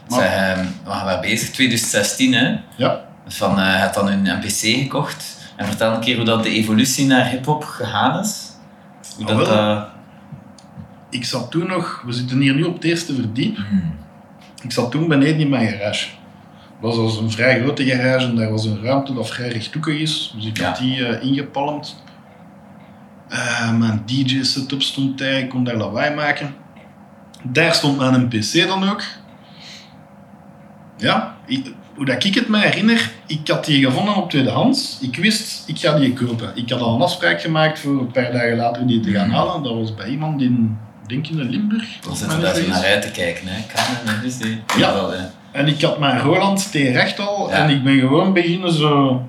Speaker 2: Maar-
Speaker 1: Zeg, ehm, we waren bezig, 2016 hè.
Speaker 2: Ja.
Speaker 1: Van, eh had dan een NPC gekocht. En vertel een keer hoe dat de evolutie naar hip-hop gegaan is. Hoe
Speaker 2: Ah,
Speaker 1: dat, eh,
Speaker 2: Ik zat toen nog, we zitten hier nu op het eerste verdiep,
Speaker 1: mm,
Speaker 2: ik zat toen beneden in mijn garage. Dat was als een vrij grote garage en daar was een ruimte dat vrij rechthoekig is. Dus ik
Speaker 1: Ja.
Speaker 2: had die eh, ingepalmd. Eh, mijn DJ-setup stond daar, ik kon daar lawaai maken. Daar stond mijn PC dan ook. Ja, ik- hoe dat ik het me herinner, ik had die gevonden op tweedehands. Ik wist, ik ga die kopen. Ik had al een afspraak gemaakt voor een paar dagen later die te gaan halen. Dat was bij iemand in, denk in Limburg.
Speaker 1: Dan zitten we daar naar uit te kijken. Hè. Kan dus.
Speaker 2: Ja. En ik had mijn Roland T-recht al
Speaker 1: Ja.
Speaker 2: en ik ben gewoon beginnen zo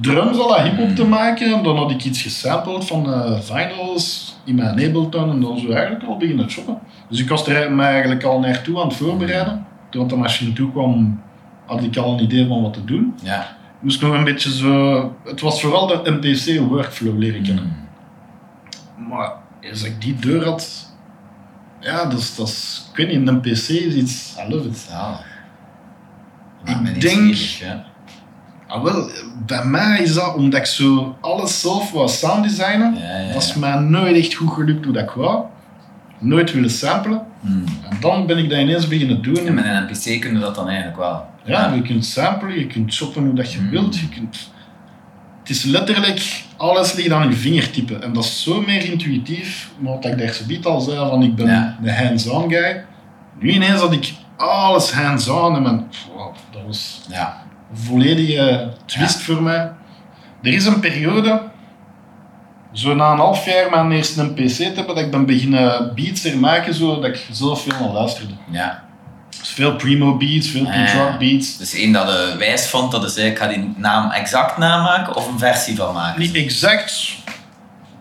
Speaker 2: drums al hip-hop te maken. Dan had ik iets gesampled van eh vinyls in mijn Ableton en dan zo eigenlijk al beginnen shoppen. Dus ik was er me eigenlijk al naartoe aan het voorbereiden. Toen de machine toe kwam, had ik al een idee van wat te doen.
Speaker 1: Ja.
Speaker 2: Ik moest nog een beetje zo... Het was vooral de MPC workflow leren kennen.
Speaker 1: Mm.
Speaker 2: Maar als ik die deur had... Ja, dat is... Dat is ik weet niet, een PC is iets... I love it. Ik denk-. Ah, wel, bij mij is dat omdat ik zo alles zelf wou sounddesignen.
Speaker 1: Ja, ja,
Speaker 2: Dat is mij nooit echt goed gelukt hoe dat ik wou. Nooit willen samplen.
Speaker 1: Mm.
Speaker 2: En dan ben ik dat ineens beginnen doen.
Speaker 1: En met een NPC kunnen we dat dan eigenlijk wel.
Speaker 2: Ja, je kunt samplen, je kunt shoppen hoe dat je
Speaker 1: Mm.
Speaker 2: wilt. Je kunt... Het is letterlijk, alles ligt aan je vingertippen. En dat is zo meer intuïtief. Maar wat ik daar zoiets al zei, van ik ben de hands-on guy. Nu ineens had ik alles hands-on en mijn, wow, dat was
Speaker 1: Ja.
Speaker 2: Een volledige twist voor mij. Er is een periode, zo na een half jaar mijn eerste een PC te hebben, dat ik ben beginnen beats er maken, zo, dat ik zelf veel naar luisterde.
Speaker 1: ja.
Speaker 2: Dus veel primo beats, veel
Speaker 1: Ah, ja.
Speaker 2: Beats.
Speaker 1: Dus één dat je wijs vond, dat is ik ga die naam exact namaken of een versie van maken.
Speaker 2: Niet exact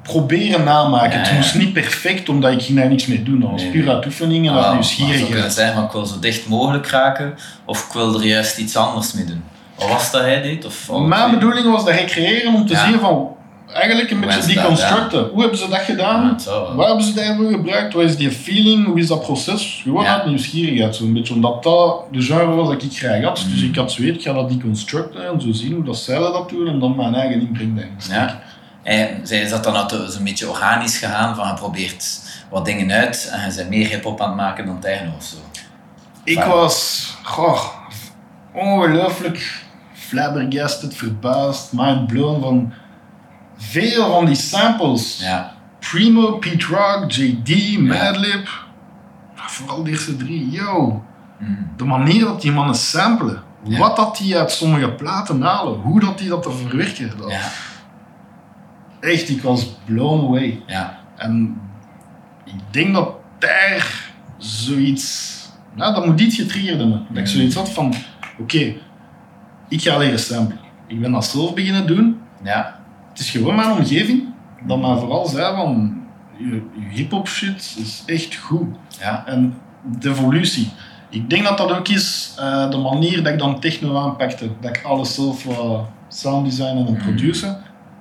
Speaker 2: proberen namaken.
Speaker 1: Ja,
Speaker 2: Het moest niet perfect, omdat ik ging daar niks mee doen. Dat was
Speaker 1: Nee,
Speaker 2: puur uit oefening en
Speaker 1: Ah,
Speaker 2: uit
Speaker 1: het zou kunnen
Speaker 2: nieuwsgierigheid.
Speaker 1: zijn van ik wil zo dicht mogelijk raken of ik wil er juist iets anders mee doen. Wat was dat hij deed? Of
Speaker 2: Mijn bedoeling was dat recreëren om te
Speaker 1: Ja.
Speaker 2: zien van... Eigenlijk een beetje deconstructen. Hoe hebben ze dat gedaan?
Speaker 1: Ja, wel.
Speaker 2: Waar hebben ze daarvoor gebruikt? Wat is die feeling? Hoe is dat proces? Gewoon
Speaker 1: Ja.
Speaker 2: uit nieuwsgierigheid, zo'n beetje. Omdat dat de genre was dat ik graag had. Dus
Speaker 1: Mm.
Speaker 2: ik had zoiets, ik ga dat deconstructen en zo zien hoe dat zij dat doen en dan mijn eigen inbreng.
Speaker 1: Ja. En zij is dat dan altijd zo'n beetje organisch gegaan, van je probeert wat dingen uit en je bent meer hip-hop aan het maken dan techno of zo.
Speaker 2: Ik was goh, ongelooflijk flabbergasted, verbaasd, mindblown van veel van die samples.
Speaker 1: Ja,
Speaker 2: Primo, Pete Rock, JD, Madlib. Vooral de eerste drie. Yo,
Speaker 1: Mm.
Speaker 2: de manier dat die mannen samplen.
Speaker 1: Ja.
Speaker 2: Wat dat die uit sommige platen halen. Hoe dat die dat te verwerken. Dat,
Speaker 1: ja,
Speaker 2: Echt, ik was blown away.
Speaker 1: ja.
Speaker 2: En ik denk dat daar zoiets... Nou, dat moet iets getriggerd hebben. Dat ik zoiets had van... Oké, ik ga leren samplen. Ik ben dat zelf beginnen doen.
Speaker 1: ja.
Speaker 2: Het is gewoon mijn omgeving dat mij vooral zei van... Je, hip-hop shit is echt goed.
Speaker 1: ja.
Speaker 2: En de evolutie. Ik denk dat dat ook is eh, de manier dat ik dan techno aanpakte. Dat ik alles zelf wou sounddesignen en
Speaker 1: Mhm.
Speaker 2: produceren.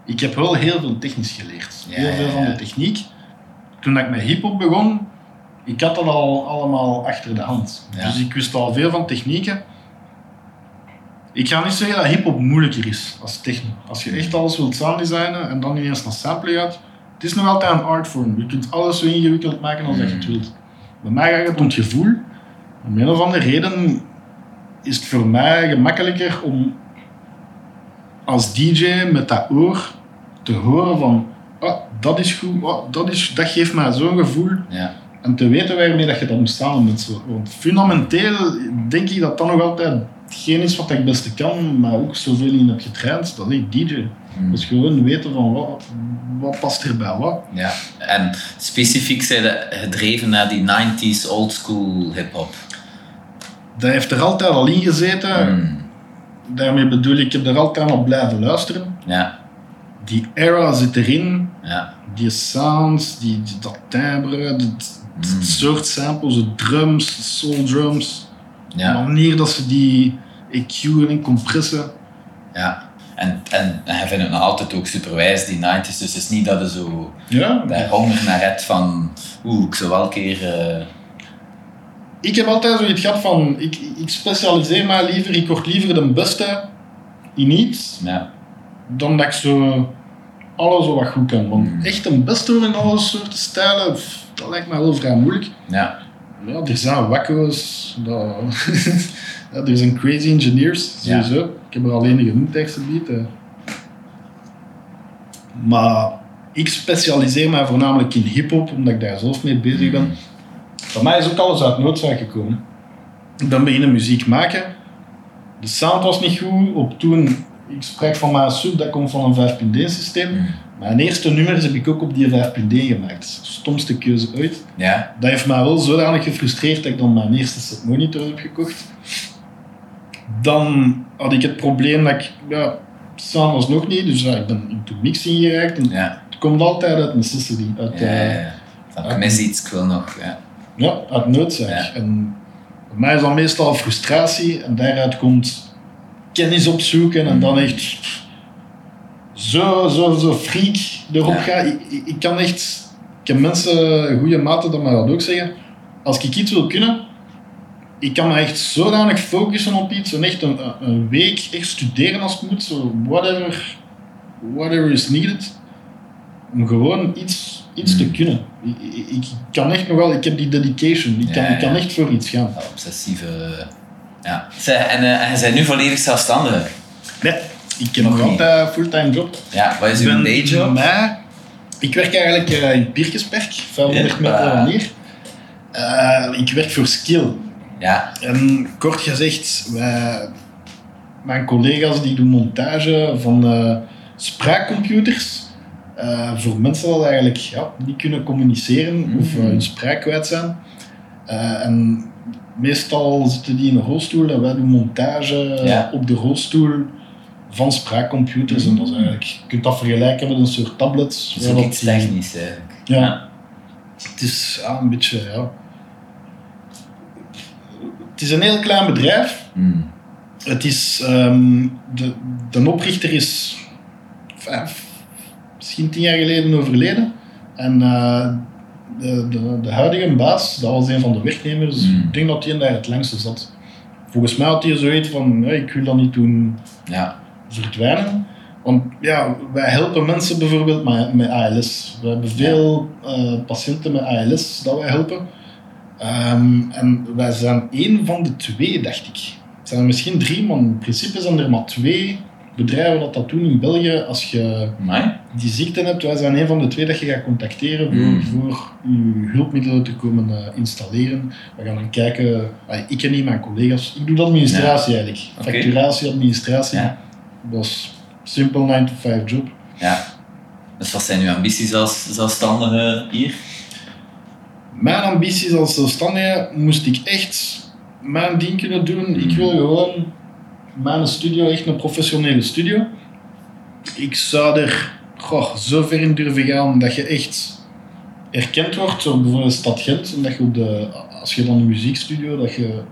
Speaker 2: Ik heb wel heel veel technisch geleerd.
Speaker 1: Ja,
Speaker 2: heel veel
Speaker 1: ja,
Speaker 2: van de techniek. Toen ik met hip-hop begon, ik had dat al allemaal achter de hand.
Speaker 1: Ja.
Speaker 2: Dus ik wist al veel van technieken. Ik ga niet zeggen dat hip-hop moeilijker is als techno. Als je echt alles wilt sounddesignen en dan ineens naar sampling gaat, het is nog altijd een artvorm. Je kunt alles zo ingewikkeld maken als dat je het
Speaker 1: Mhm.
Speaker 2: wilt. Bij mij gaat het om het gevoel. Om een of andere reden is het voor mij gemakkelijker om als DJ met dat oor te horen van ah, dat is goed, ah, dat, is, dat geeft mij zo'n gevoel.
Speaker 1: ja.
Speaker 2: En te weten waarmee dat je dat moet samen met zo. Want fundamenteel denk ik dat dat nog altijd hetgeen is wat ik het beste kan, maar ook zoveel in heb getraind, dat is DJ.
Speaker 1: Mm.
Speaker 2: Is gewoon weten van wat, wat past er bij wat.
Speaker 1: ja. En specifiek zijn ze gedreven naar die 90s old school hip-hop.
Speaker 2: Dat heeft er altijd al in gezeten.
Speaker 1: Mm.
Speaker 2: Daarmee bedoel ik, ik heb er altijd op blijven luisteren.
Speaker 1: Ja,
Speaker 2: Die era zit erin,
Speaker 1: ja.
Speaker 2: die sounds, die, dat timbre, het, het
Speaker 1: Mm.
Speaker 2: soort samples, de drums, de soul drums. De
Speaker 1: Ja,
Speaker 2: manier dat ze die EQ'en en compressen.
Speaker 1: ja. En, en, en hij vindt het nog altijd ook superwijs, die 90s. Dus het is niet dat je zo
Speaker 2: Ja,
Speaker 1: daar honger naar hebt van... Oeh, ik zou wel een keer... eh,
Speaker 2: ik heb altijd zoiets gehad van, ik, ik specialiseer mij liever, ik word liever de beste in iets,
Speaker 1: ja,
Speaker 2: dan dat ik zo alles wat goed kan. Want
Speaker 1: Mm.
Speaker 2: echt een beste worden in alle soorten stijlen, dat lijkt mij wel vrij moeilijk.
Speaker 1: ja,
Speaker 2: Ja, er zijn wakko's, dat... ja, er zijn crazy engineers,
Speaker 1: Ja.
Speaker 2: sowieso. Ik heb er alleen genoemd, hè. Maar ik specialiseer mij voornamelijk in hip-hop, omdat ik daar zelf mee bezig ben. Voor mij is ook alles uit noodzaak gekomen. Ik ben beginnen muziek maken. De sound was niet goed. Op toen, ik spreek van mijn sub, dat komt van een 5.1 systeem. Mijn eerste nummers heb ik ook op die 5.1 gemaakt. Stomste keuze ooit.
Speaker 1: Ja.
Speaker 2: Dat heeft mij wel zodanig gefrustreerd dat ik dan mijn eerste set monitor heb gekocht. Dan had ik het probleem dat ik, ja, sound was nog niet, dus ja, ik ben into mixing geraakt. En
Speaker 1: Ja.
Speaker 2: het komt altijd uit necessity, uit,
Speaker 1: Ja,
Speaker 2: eh,
Speaker 1: ja, mis iets, ik wil nog. Ja.
Speaker 2: ja, uit noodzaak. En bij mij is dat meestal frustratie en daaruit komt kennis opzoeken en dan echt zo, zo, zo freak erop
Speaker 1: Ja.
Speaker 2: gaan. Ik, ik, ik kan echt, ik heb mensen, goede maten dat mij dat ook zeggen. Als ik iets wil kunnen, ik kan me echt zodanig focussen op iets en echt een, een week echt studeren als het moet, zo whatever, whatever is needed, om gewoon iets, iets te
Speaker 1: Mm.
Speaker 2: kunnen. Ik, ik, ik kan echt nog wel, ik heb die dedication, ik kan,
Speaker 1: Ja,
Speaker 2: ik kan echt voor iets gaan.
Speaker 1: Obsessieve. Ja. En, je bent nu volledig zelfstandig.
Speaker 2: Nee, ik heb nog
Speaker 1: niet.
Speaker 2: altijd een fulltime job.
Speaker 1: Ja, wat is uw dayjob?
Speaker 2: mij- ik werk eigenlijk eh, in Pierkesperk, 500 meter van hier. Eh, ik werk voor Skill.
Speaker 1: Ja.
Speaker 2: En kort gezegd, wij, mijn collega's die doen montage van eh, spraakcomputers. eh, voor mensen die eigenlijk ja, niet kunnen communiceren of
Speaker 1: Mhm.
Speaker 2: hun spraak kwijt zijn. Eh, en meestal zitten die in een rolstoel en wij doen montage
Speaker 1: Ja.
Speaker 2: op de rolstoel van spraakcomputers. En dat is eigenlijk, je kunt dat vergelijken met een soort tablet.
Speaker 1: Dat is ook iets technisch eigenlijk.
Speaker 2: Ja. Het is ja, een beetje, ja. Het is een heel klein bedrijf.
Speaker 1: Hmm.
Speaker 2: Het is, ehm, de, de oprichter is vijf, misschien tien jaar geleden overleden. En eh, de, de, de huidige baas, dat was een van de werknemers,
Speaker 1: Mm.
Speaker 2: ik denk dat hij daar het langste zat. Volgens mij had hij zoiets van, "Nee, ik wil dat niet doen
Speaker 1: Ja.
Speaker 2: Verdwijnen. Want ja, wij helpen mensen bijvoorbeeld met, met ALS. We hebben veel eh, patiënten met ALS dat wij helpen. Ehm, en wij zijn één van de twee, dacht ik. Er zijn er misschien drie, maar in principe zijn er maar twee bedrijven dat dat doen in België. Als je
Speaker 1: Amai.
Speaker 2: die ziekte hebt, wij zijn een van de twee dat je gaat contacteren voor,
Speaker 1: Mm.
Speaker 2: voor je hulpmiddelen te komen eh, installeren. We gaan dan kijken, ik ken niet mijn collega's, ik doe de administratie eigenlijk. Facturatie, administratie.
Speaker 1: Ja.
Speaker 2: Dat is simpel 9 to 5 job.
Speaker 1: Ja. Dus wat zijn uw ambities als zelfstandige hier?
Speaker 2: Mijn ambities als zelfstandige moest ik echt mijn ding kunnen doen. Ik wil gewoon mijn studio, echt een professionele studio. Ik zou er goh, zo ver in durven gaan dat je echt erkend wordt, zo bijvoorbeeld Stad Gent, en dat je op de, als je dan een muziekstudio, dat je,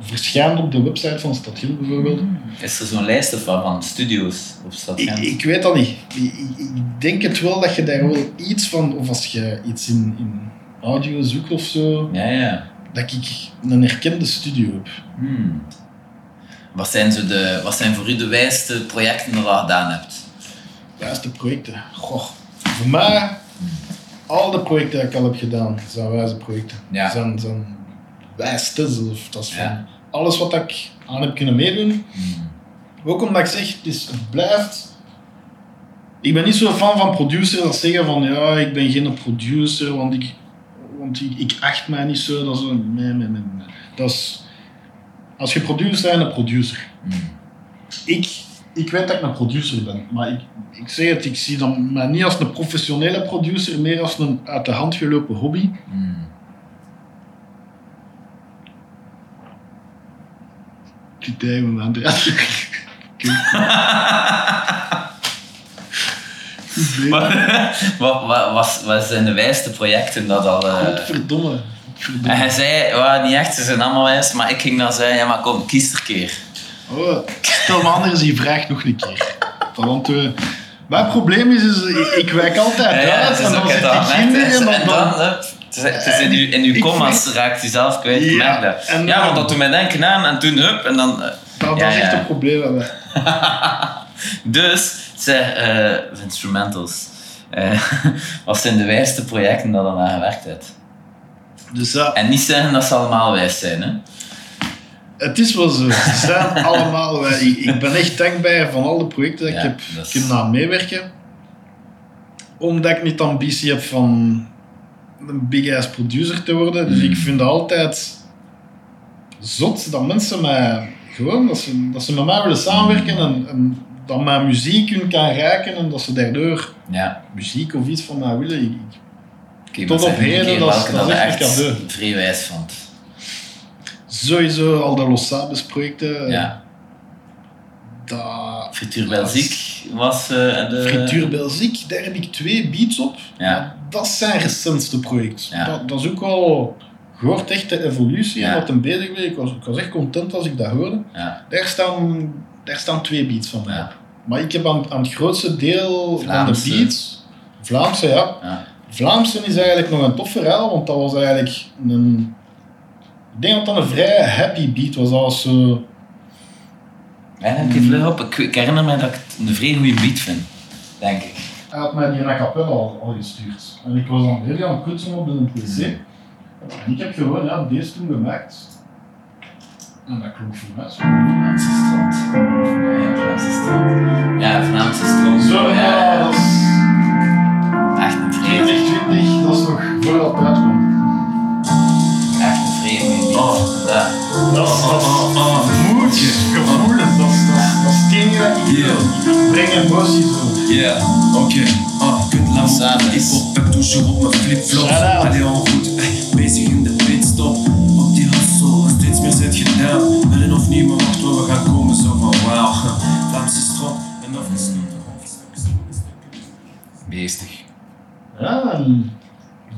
Speaker 2: verschijnt op de website van Stad Gent bijvoorbeeld.
Speaker 1: Is er zo'n lijst of wat van studio's op stad
Speaker 2: Ik, ik weet dat niet. Ik, denk het wel dat je daar wel iets van, of als je iets in, in audio zoekt of zo,
Speaker 1: Ja, ja.
Speaker 2: dat ik een erkende studio heb.
Speaker 1: Hmm. Wat, zijn zo de, wat zijn voor u de wijste projecten dat je gedaan hebt?
Speaker 2: Wijste projecten. Goh, voor mij, al de projecten die ik al heb gedaan, zijn wijze projecten.
Speaker 1: Ja.
Speaker 2: Zijn, zijn Dat is van
Speaker 1: Ja.
Speaker 2: alles wat ik aan heb kunnen meedoen.
Speaker 1: Hmm.
Speaker 2: Ook omdat ik zeg, het, is, het blijft. Ik ben niet zo fan van producers dat zeggen van ja, ik ben geen producer, want ik, want ik, ik acht mij niet zo. Dat is een, nee, nee, nee, nee. Dat is, als je producer bent, een producer.
Speaker 1: Hmm.
Speaker 2: Ik, ik weet dat ik een producer ben, maar ik, ik zeg het, ik zie dan mij niet als een professionele producer, meer als een uit de hand gelopen hobby.
Speaker 1: Hmm.
Speaker 2: Met mijn
Speaker 1: wat, wat, wat, zijn de wijste projecten dat al... eh,
Speaker 2: Godverdomme.
Speaker 1: En hij zei, well, niet echt, ze zijn allemaal wijs, maar ik ging dan zeggen, ja maar kom, kies er een keer.
Speaker 2: Oh, stel me anders die vraag nog een keer. Want eh, mijn probleem is, is ik, wijk altijd
Speaker 1: Ja,
Speaker 2: uit
Speaker 1: het
Speaker 2: en dan zit
Speaker 1: het
Speaker 2: ik in.
Speaker 1: Het
Speaker 2: en dan... Dan
Speaker 1: dan, het is, het in uw, in uw commas
Speaker 2: vind-
Speaker 1: raakt u zelf kwijt,
Speaker 2: Ja,
Speaker 1: dat. Ja,
Speaker 2: dan-
Speaker 1: want dat doet mij denken aan en toen hup, en dan... eh,
Speaker 2: dat, is echt een probleem bij mij.
Speaker 1: Dus, zeg, eh instrumentals. Eh, wat zijn de wijste projecten dat je aan gewerkt hebt?
Speaker 2: Dus ja,
Speaker 1: En niet zeggen dat ze allemaal wijs zijn, hè?
Speaker 2: Het is wel zo. Ze zijn allemaal... wij- Ik, ik ben echt dankbaar van al de projecten dat
Speaker 1: Ja,
Speaker 2: ik heb
Speaker 1: dat is-
Speaker 2: kunnen aan meewerken. omdat ik niet de ambitie heb van een big ass producer te worden. Dus
Speaker 1: Mm.
Speaker 2: ik vind het altijd zot dat mensen mij gewoon, dat ze, dat ze met mij willen samenwerken en, en dat mijn muziek hun kan raken en dat ze daardoor
Speaker 1: Ja,
Speaker 2: muziek of iets van mij willen. Ik- Tot op heden, dat dat
Speaker 1: je
Speaker 2: echt een
Speaker 1: echt
Speaker 2: cadeau.
Speaker 1: vrij wijs vond.
Speaker 2: Sowieso al de Los Sabes projecten.
Speaker 1: Ja,
Speaker 2: Dat,
Speaker 1: Frituur Belziek was eh, de...
Speaker 2: Frituur Belziek, daar heb ik twee beats op.
Speaker 1: Ja.
Speaker 2: Dat is zijn recentste project.
Speaker 1: Ja.
Speaker 2: Dat, dat is ook wel... Je hoort echt de evolutie en wat hem bezig. Ik was, ik was echt content als ik dat hoorde.
Speaker 1: Ja,
Speaker 2: Daar staan, daar staan twee beats van mij.
Speaker 1: ja,
Speaker 2: Maar ik heb aan, aan het grootste deel
Speaker 1: Vlaamse.
Speaker 2: van de beats... Vlaamse, ja.
Speaker 1: ja.
Speaker 2: Vlaamse is eigenlijk nog een tof verhaal, want dat was eigenlijk een... Ik denk dat dat een vrij happy beat was. Was zo...
Speaker 1: Ja, dan die vlug op. Ik, ik herinner me dat ik het een vrij goede beat vind. Denk ik.
Speaker 2: Hij had mij die a al, al gestuurd. En ik was dan heel aan het poetsen op de PC. En ik heb gewoon ja, deze toen gemaakt. En dat klonk voor mij zo.
Speaker 1: Vlaamse strand. Ja, Vlaamse strand. Ja, Vlaamse strand.
Speaker 2: Zo,
Speaker 1: ja,
Speaker 2: ja,
Speaker 1: ja.
Speaker 2: dat is
Speaker 1: Echt een vrij,
Speaker 2: 2020, dat is nog voordat het uitkwam.
Speaker 3: Oh.
Speaker 1: Ja.
Speaker 2: Dat is, dat is moed, gevoelens, dat is, dat dat is het enige dat ik wil. Ik breng emoties over.
Speaker 1: Ja.
Speaker 3: Oké, ah, kut
Speaker 1: Samen.
Speaker 3: Ik heb toujours op mijn flipflop. Allee, al goed, bezig in de pitstop. Op die hustle, steeds meer zit gedaan. Willen of niet, maar wacht we gaan komen, zo van wauw. Vlaamse strop en afgesloten
Speaker 1: Beestig.
Speaker 2: Ja,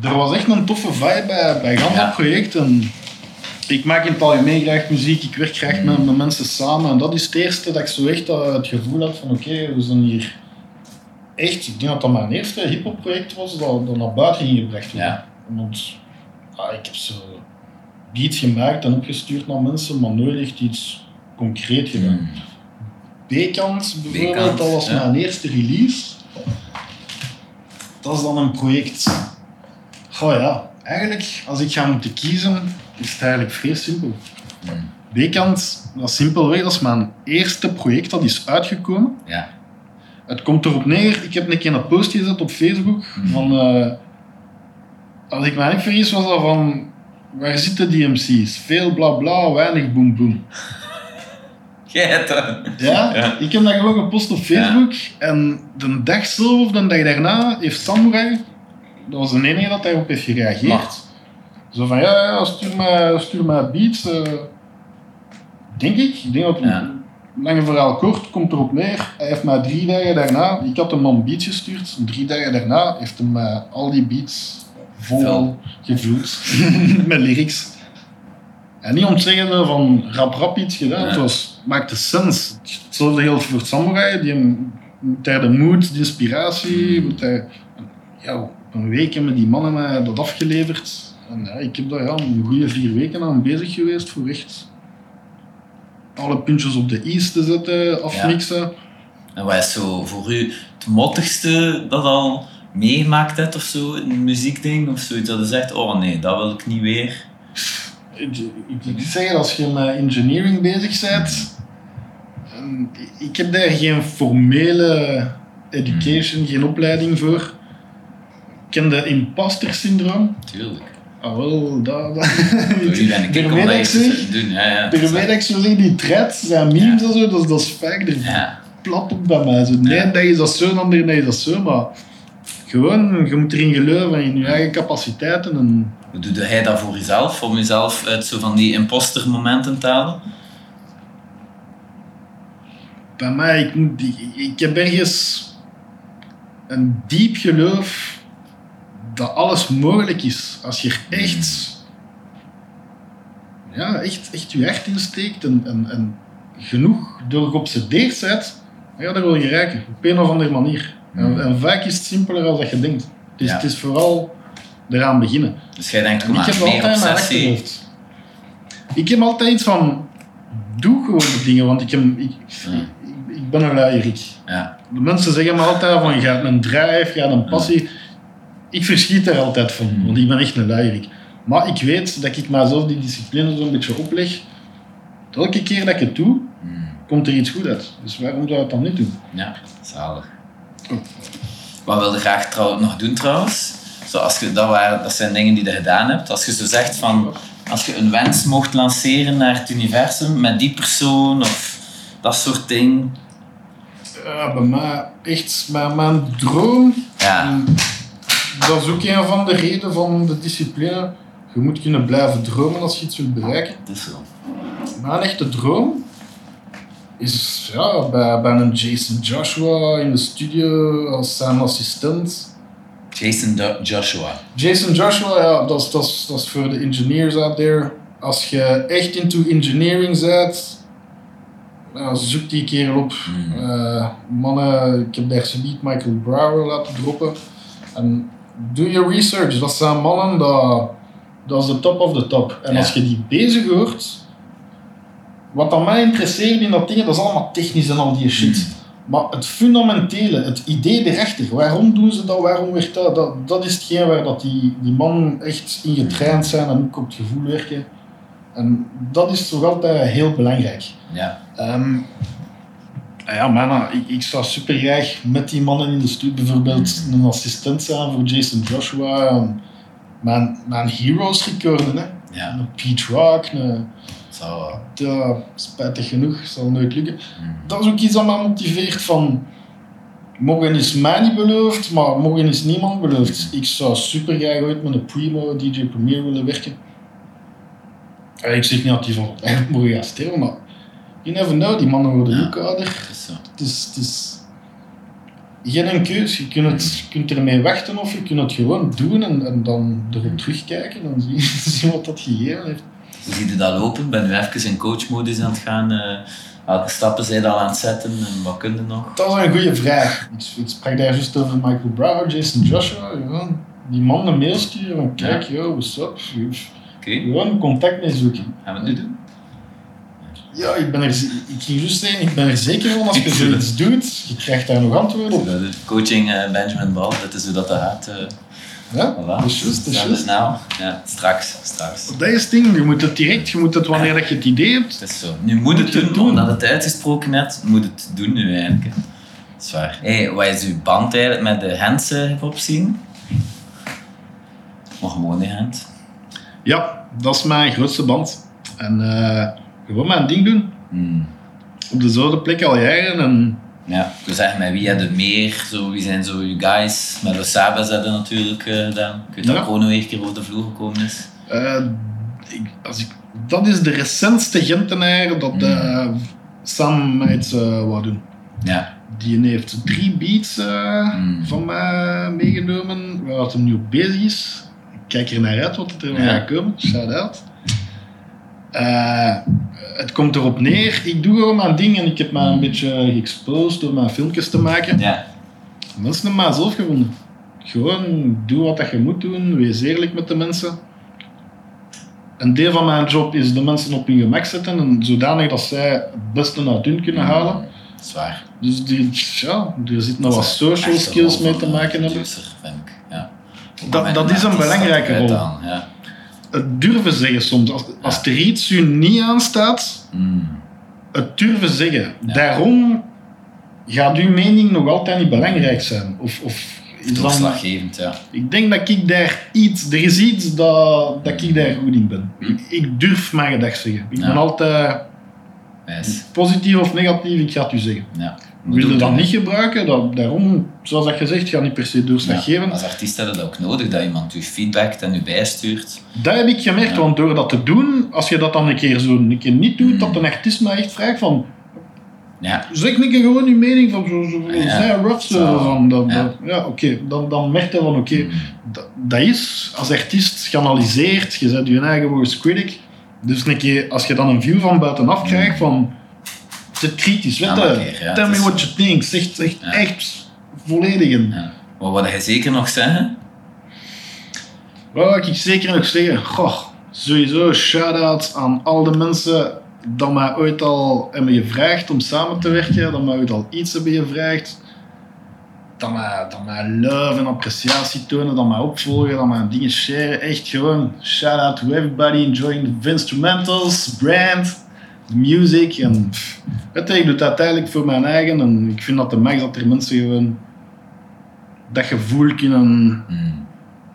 Speaker 2: er was echt een toffe vibe bij, bij gans
Speaker 1: Ja.
Speaker 2: project. En ik maak in het algemeen graag muziek, ik werk graag met, met mensen samen. En dat is het eerste dat ik zo echt eh, het gevoel had van oké, we zijn hier echt, ik denk dat dat mijn eerste hip-hop project was dat, dat naar buiten ging gebracht worden.
Speaker 1: Ja.
Speaker 2: Want ah, ik heb zo beats gemaakt en opgestuurd naar mensen, maar nooit echt iets concreet gedaan.
Speaker 1: Mm.
Speaker 2: B-kant bijvoorbeeld, dat was
Speaker 1: ja.
Speaker 2: mijn eerste release. Dat is dan een project. Goh ja, eigenlijk als ik ga moeten kiezen, is het eigenlijk vrij simpel.
Speaker 1: Mm.
Speaker 2: B-kant, dat is simpelweg, dat is mijn eerste project dat is uitgekomen.
Speaker 1: Ja.
Speaker 2: Het komt erop neer, ik heb een keer een post gezet op Facebook
Speaker 1: Mhm.
Speaker 2: van, eh, als ik me niet vergis, was dat van, waar zitten die MC's? Veel bla bla, weinig boem boem. Ja,
Speaker 1: Ja.
Speaker 2: ik heb dat gewoon gepost op Facebook en de dag zelf of de dag daarna heeft Samurai, dat was de enige dat daarop heeft gereageerd.
Speaker 1: Maar.
Speaker 2: Zo van, ja, ja stuur mij, stuur mij beats. eh. denk ik. Ik denk dat,
Speaker 1: Ja.
Speaker 2: lange verhaal kort, komt erop neer. Hij heeft mij drie dagen daarna, ik had hem een beats gestuurd, drie dagen daarna heeft hij mij al die beats vol gevuld met lyrics. En niet om te zeggen van rap rap iets gedaan,
Speaker 1: Ja.
Speaker 2: het was, maakte sens. Hetzelfde geldt voor Samurai, die hem- de mood, de inspiratie, moet hij, ja, op een week hebben die mannen mij dat afgeleverd. En ja, ik heb daar ja, een goede vier weken aan bezig geweest voor echt alle puntjes op de i's te zetten, afmixen.
Speaker 1: En wat is zo voor u het mottigste dat al meegemaakt hebt of zo, een muziekding of zoiets dat je zegt, oh nee, dat wil ik niet weer.
Speaker 2: Ik, zeg, als je met engineering bezig bent, en ik heb daar geen formele education, geen opleiding voor. Ik ken de imposter syndroom.
Speaker 1: Tuurlijk.
Speaker 2: Ah, wel, dat... dat
Speaker 1: ik
Speaker 2: dat
Speaker 1: dat
Speaker 2: ik
Speaker 1: zitten doen. Ja, ja.
Speaker 2: Dat ik die threads zijn memes en zo, dat, is- dat is vaak er
Speaker 1: Ja,
Speaker 2: plat op bij mij. Zo, nee,
Speaker 1: Ja.
Speaker 2: dat is dat zo, en ander nee, is dat zo, maar gewoon, je moet erin geloven in je eigen capaciteiten en
Speaker 1: hoe doe jij dat voor jezelf? Om jezelf uit zo van die imposter momenten te halen?
Speaker 2: bij mij, ik, moet die- ik heb ergens een diep geloof dat alles mogelijk is. Als je er echt, ja, echt, echt je hart insteekt en, en, en genoeg door geobsedeerd bent, dan ga je er wel geraken. Op een of andere manier. En, en vaak is het simpeler dan dat je denkt. Het is,
Speaker 1: Ja.
Speaker 2: het is vooral eraan beginnen.
Speaker 1: Dus jij denkt,
Speaker 2: En
Speaker 1: kom
Speaker 2: ik
Speaker 1: maar,
Speaker 2: heb altijd mijn achterhoofd. Ik heb altijd iets van, doe gewoon de dingen, want ik, heb, ik,
Speaker 1: Ja.
Speaker 2: ik, ik ben een luierik.
Speaker 1: Ja,
Speaker 2: De mensen zeggen me altijd van, je hebt een drive, je hebt een passie. Ik verschiet daar altijd van,
Speaker 1: Mm.
Speaker 2: want ik ben echt een luierik. Maar ik weet dat ik mijzelf die discipline zo'n beetje opleg. Elke keer dat ik het doe,
Speaker 1: Hmm.
Speaker 2: komt er iets goed uit. Dus waarom zou ik het dan niet doen?
Speaker 1: ja zalig.
Speaker 2: Oh.
Speaker 1: Wat wil je graag trouw, nog doen trouwens? Zo als je, dat, waren, dat zijn dingen die je gedaan hebt. Als je zo zegt van, als je een wens mocht lanceren naar het universum met die persoon of dat soort ding.
Speaker 2: Ja, bij mij echt mijn, mijn droom.
Speaker 1: Ja,
Speaker 2: dat is ook een van de redenen van de discipline. Je moet kunnen blijven dromen als je iets wilt bereiken.
Speaker 1: dat is zo.
Speaker 2: Mijn echte droom is ja, bij, bij een Jason Joshua in de studio als zijn assistent.
Speaker 1: Jason Do- Joshua.
Speaker 2: Jason Joshua, ja, dat is, dat, is, dat is voor de engineers out there. Als je echt into engineering bent, ja, zoek die kerel op.
Speaker 1: Mm.
Speaker 2: Eh, mannen, ik heb daar niet Michael Brower laten droppen. En doe je research, dat zijn mannen, dat, dat is de top of the top. En
Speaker 1: Ja.
Speaker 2: als je die bezig hoort, wat dan mij interesseert in dat ding, dat is allemaal technisch en al die shit.
Speaker 1: Mm.
Speaker 2: Maar het fundamentele, het idee erachter, waarom doen ze dat, waarom werkt dat, dat, dat is hetgeen waar dat die, die mannen echt in getraind zijn en ook op het gevoel werken. En dat is toch altijd heel belangrijk.
Speaker 1: Ja.
Speaker 2: Ehm, ja, man, ik, ik zou super graag met die mannen in de studio bijvoorbeeld een assistent zijn voor Jason Joshua. Mijn, mijn heroes recorden, hè.
Speaker 1: Ja,
Speaker 2: Een Pete Rock, een,
Speaker 1: zo.
Speaker 2: ja, spijtig genoeg, zal nooit lukken.
Speaker 1: Mm.
Speaker 2: Dat is ook iets dat mij motiveert van... Morgen is mij niet beloofd, maar morgen is niemand beloofd. Ik zou super graag ooit met een Primo, DJ Premier willen werken. Eh, Ik zeg niet dat die van mogen gaan sterven, maar... You never know, die mannen worden
Speaker 1: Ja.
Speaker 2: ook ouder.
Speaker 1: Dat is zo.
Speaker 2: Het is, het is geen keus. Je kunt, het, je kunt ermee wachten of je kunt het gewoon doen en, en dan erop terugkijken en zien, zien wat dat gegeven heeft.
Speaker 1: Hoe zie je dat lopen? Ben nu even in coachmodus aan het gaan. eh, welke stappen zijn al aan het zetten en wat kun je nog?
Speaker 2: Dat is een goede vraag. Ik, sprak daar juist over Michael Brower, Jason Joshua. Die man een mail sturen van kijk, yo, what's up? Gewoon contact mee zoeken.
Speaker 1: gaan we het nu doen?
Speaker 2: Ja, ik ben er, ik zeggen, ik ben er zeker van als je zoiets doet, je krijgt daar nog antwoorden op.
Speaker 1: Dat Coaching eh, Benjamin Bal, dat is hoe dat gaat. eh
Speaker 2: Ja,
Speaker 1: voilà.
Speaker 2: dat is juist, dat is
Speaker 1: Snel,
Speaker 2: juist.
Speaker 1: snel. Ja, straks, straks.
Speaker 2: Dat is het ding, je moet het direct, je moet het wanneer dat je het idee hebt.
Speaker 1: Het is zo. Nu moet het
Speaker 2: Moet
Speaker 1: doen,
Speaker 2: het doen.
Speaker 1: omdat het uitgesproken hebt, moet het doen nu eigenlijk. Dat is waar. Hey, wat is uw band eigenlijk met de hands eh, scene? Maar gewoon die.
Speaker 2: Ja, dat is mijn grootste band. En gewoon mijn ding doen.
Speaker 1: Hmm.
Speaker 2: Op dezelfde plek al jaren. En
Speaker 1: Ja, ik wil zeggen, met wie heb je meer? Zo, wie zijn zo je guys? Met Osabas hebben natuurlijk eh, gedaan. Ik weet dat
Speaker 2: Ja.
Speaker 1: Chrono een keer over de vloer gekomen is.
Speaker 2: Eh, ik, als ik, dat is de recentste Gentenaar dat eh, Sam mij iets wou doen.
Speaker 1: Ja.
Speaker 2: Die heeft drie beats eh,
Speaker 1: Mm.
Speaker 2: van mij meegenomen, waar het hem nu op bezig is. Ik kijk er naar uit wat er
Speaker 1: Ja.
Speaker 2: gaat komen. Shout out. Het komt erop neer, ik doe gewoon mijn ding en ik heb mij een
Speaker 1: Mm.
Speaker 2: beetje geëxposed door mijn filmpjes te maken.
Speaker 1: Ja.
Speaker 2: Mensen hebben mij zelf gevonden. Gewoon doe wat dat je moet doen, wees eerlijk met de mensen. Een deel van mijn job is de mensen op hun gemak zetten en zodanig dat zij het beste uit hun kunnen halen.
Speaker 1: Dat is waar.
Speaker 2: Dus die, ja, er zit nog wat social skills mee te maken hebben.
Speaker 1: producer, vind ik. Ja.
Speaker 2: Dat- dat is een belangrijke rol.
Speaker 1: Ja.
Speaker 2: Het durven zeggen soms. Als, als er iets u niet aanstaat,
Speaker 1: Mm.
Speaker 2: het durven zeggen.
Speaker 1: Ja.
Speaker 2: Daarom gaat uw mening nog altijd niet belangrijk zijn. Of, of
Speaker 1: Doorslaggevend, ja.
Speaker 2: Ik denk dat ik daar iets, er is iets dat, dat ik daar goed in ben. Ik, ik durf mijn gedag zeggen. Ik
Speaker 1: Ja.
Speaker 2: ben altijd positief of negatief, ik ga het u zeggen.
Speaker 1: Ja.
Speaker 2: Wil je dat niet gebruiken, dat, daarom, zoals dat gezegd, ga niet per se
Speaker 1: Ja.
Speaker 2: doorslaggevend.
Speaker 1: Als artiest heb je dat ook nodig, dat iemand u feedbackt en u bijstuurt.
Speaker 2: Dat heb ik gemerkt,
Speaker 1: Ja.
Speaker 2: want door dat te doen, als je dat dan een keer zo een keer niet doet,
Speaker 1: Mm.
Speaker 2: dat een artiest mij echt vraagt van,
Speaker 1: Ja.
Speaker 2: zeg een keer gewoon je mening van zo, zo,
Speaker 1: Ja.
Speaker 2: zijn rough zo,
Speaker 1: Zo.
Speaker 2: van, dat,
Speaker 1: Ja.
Speaker 2: oké, dan, dan merk je van, oké, dat, dat is, als artiest geanalyseerd, je bent je eigen worst critic, dus een keer, als je dan een view van buitenaf krijgt van, zit kritisch, weet je,
Speaker 1: ja,
Speaker 2: tell me what you think, zeg, zeg
Speaker 1: Ja.
Speaker 2: echt volledig in.
Speaker 1: Ja. Maar wat hij zeker nog zeggen?
Speaker 2: Wat wil ik zeker nog zeggen? Goh, sowieso shout-out aan al de mensen dat mij ooit al hebben gevraagd om samen te werken, dat mij ooit al iets hebben gevraagd. Dat mij, dat mij love en appreciatie tonen, dat mij opvolgen, dat mij dingen sharen. Echt gewoon shout-out to everybody enjoying the instrumentals, brand, music. En, pff, weet je, ik doe het uiteindelijk voor mijn eigen en ik vind dat de max dat er mensen gewoon dat gevoel kunnen
Speaker 1: Mm.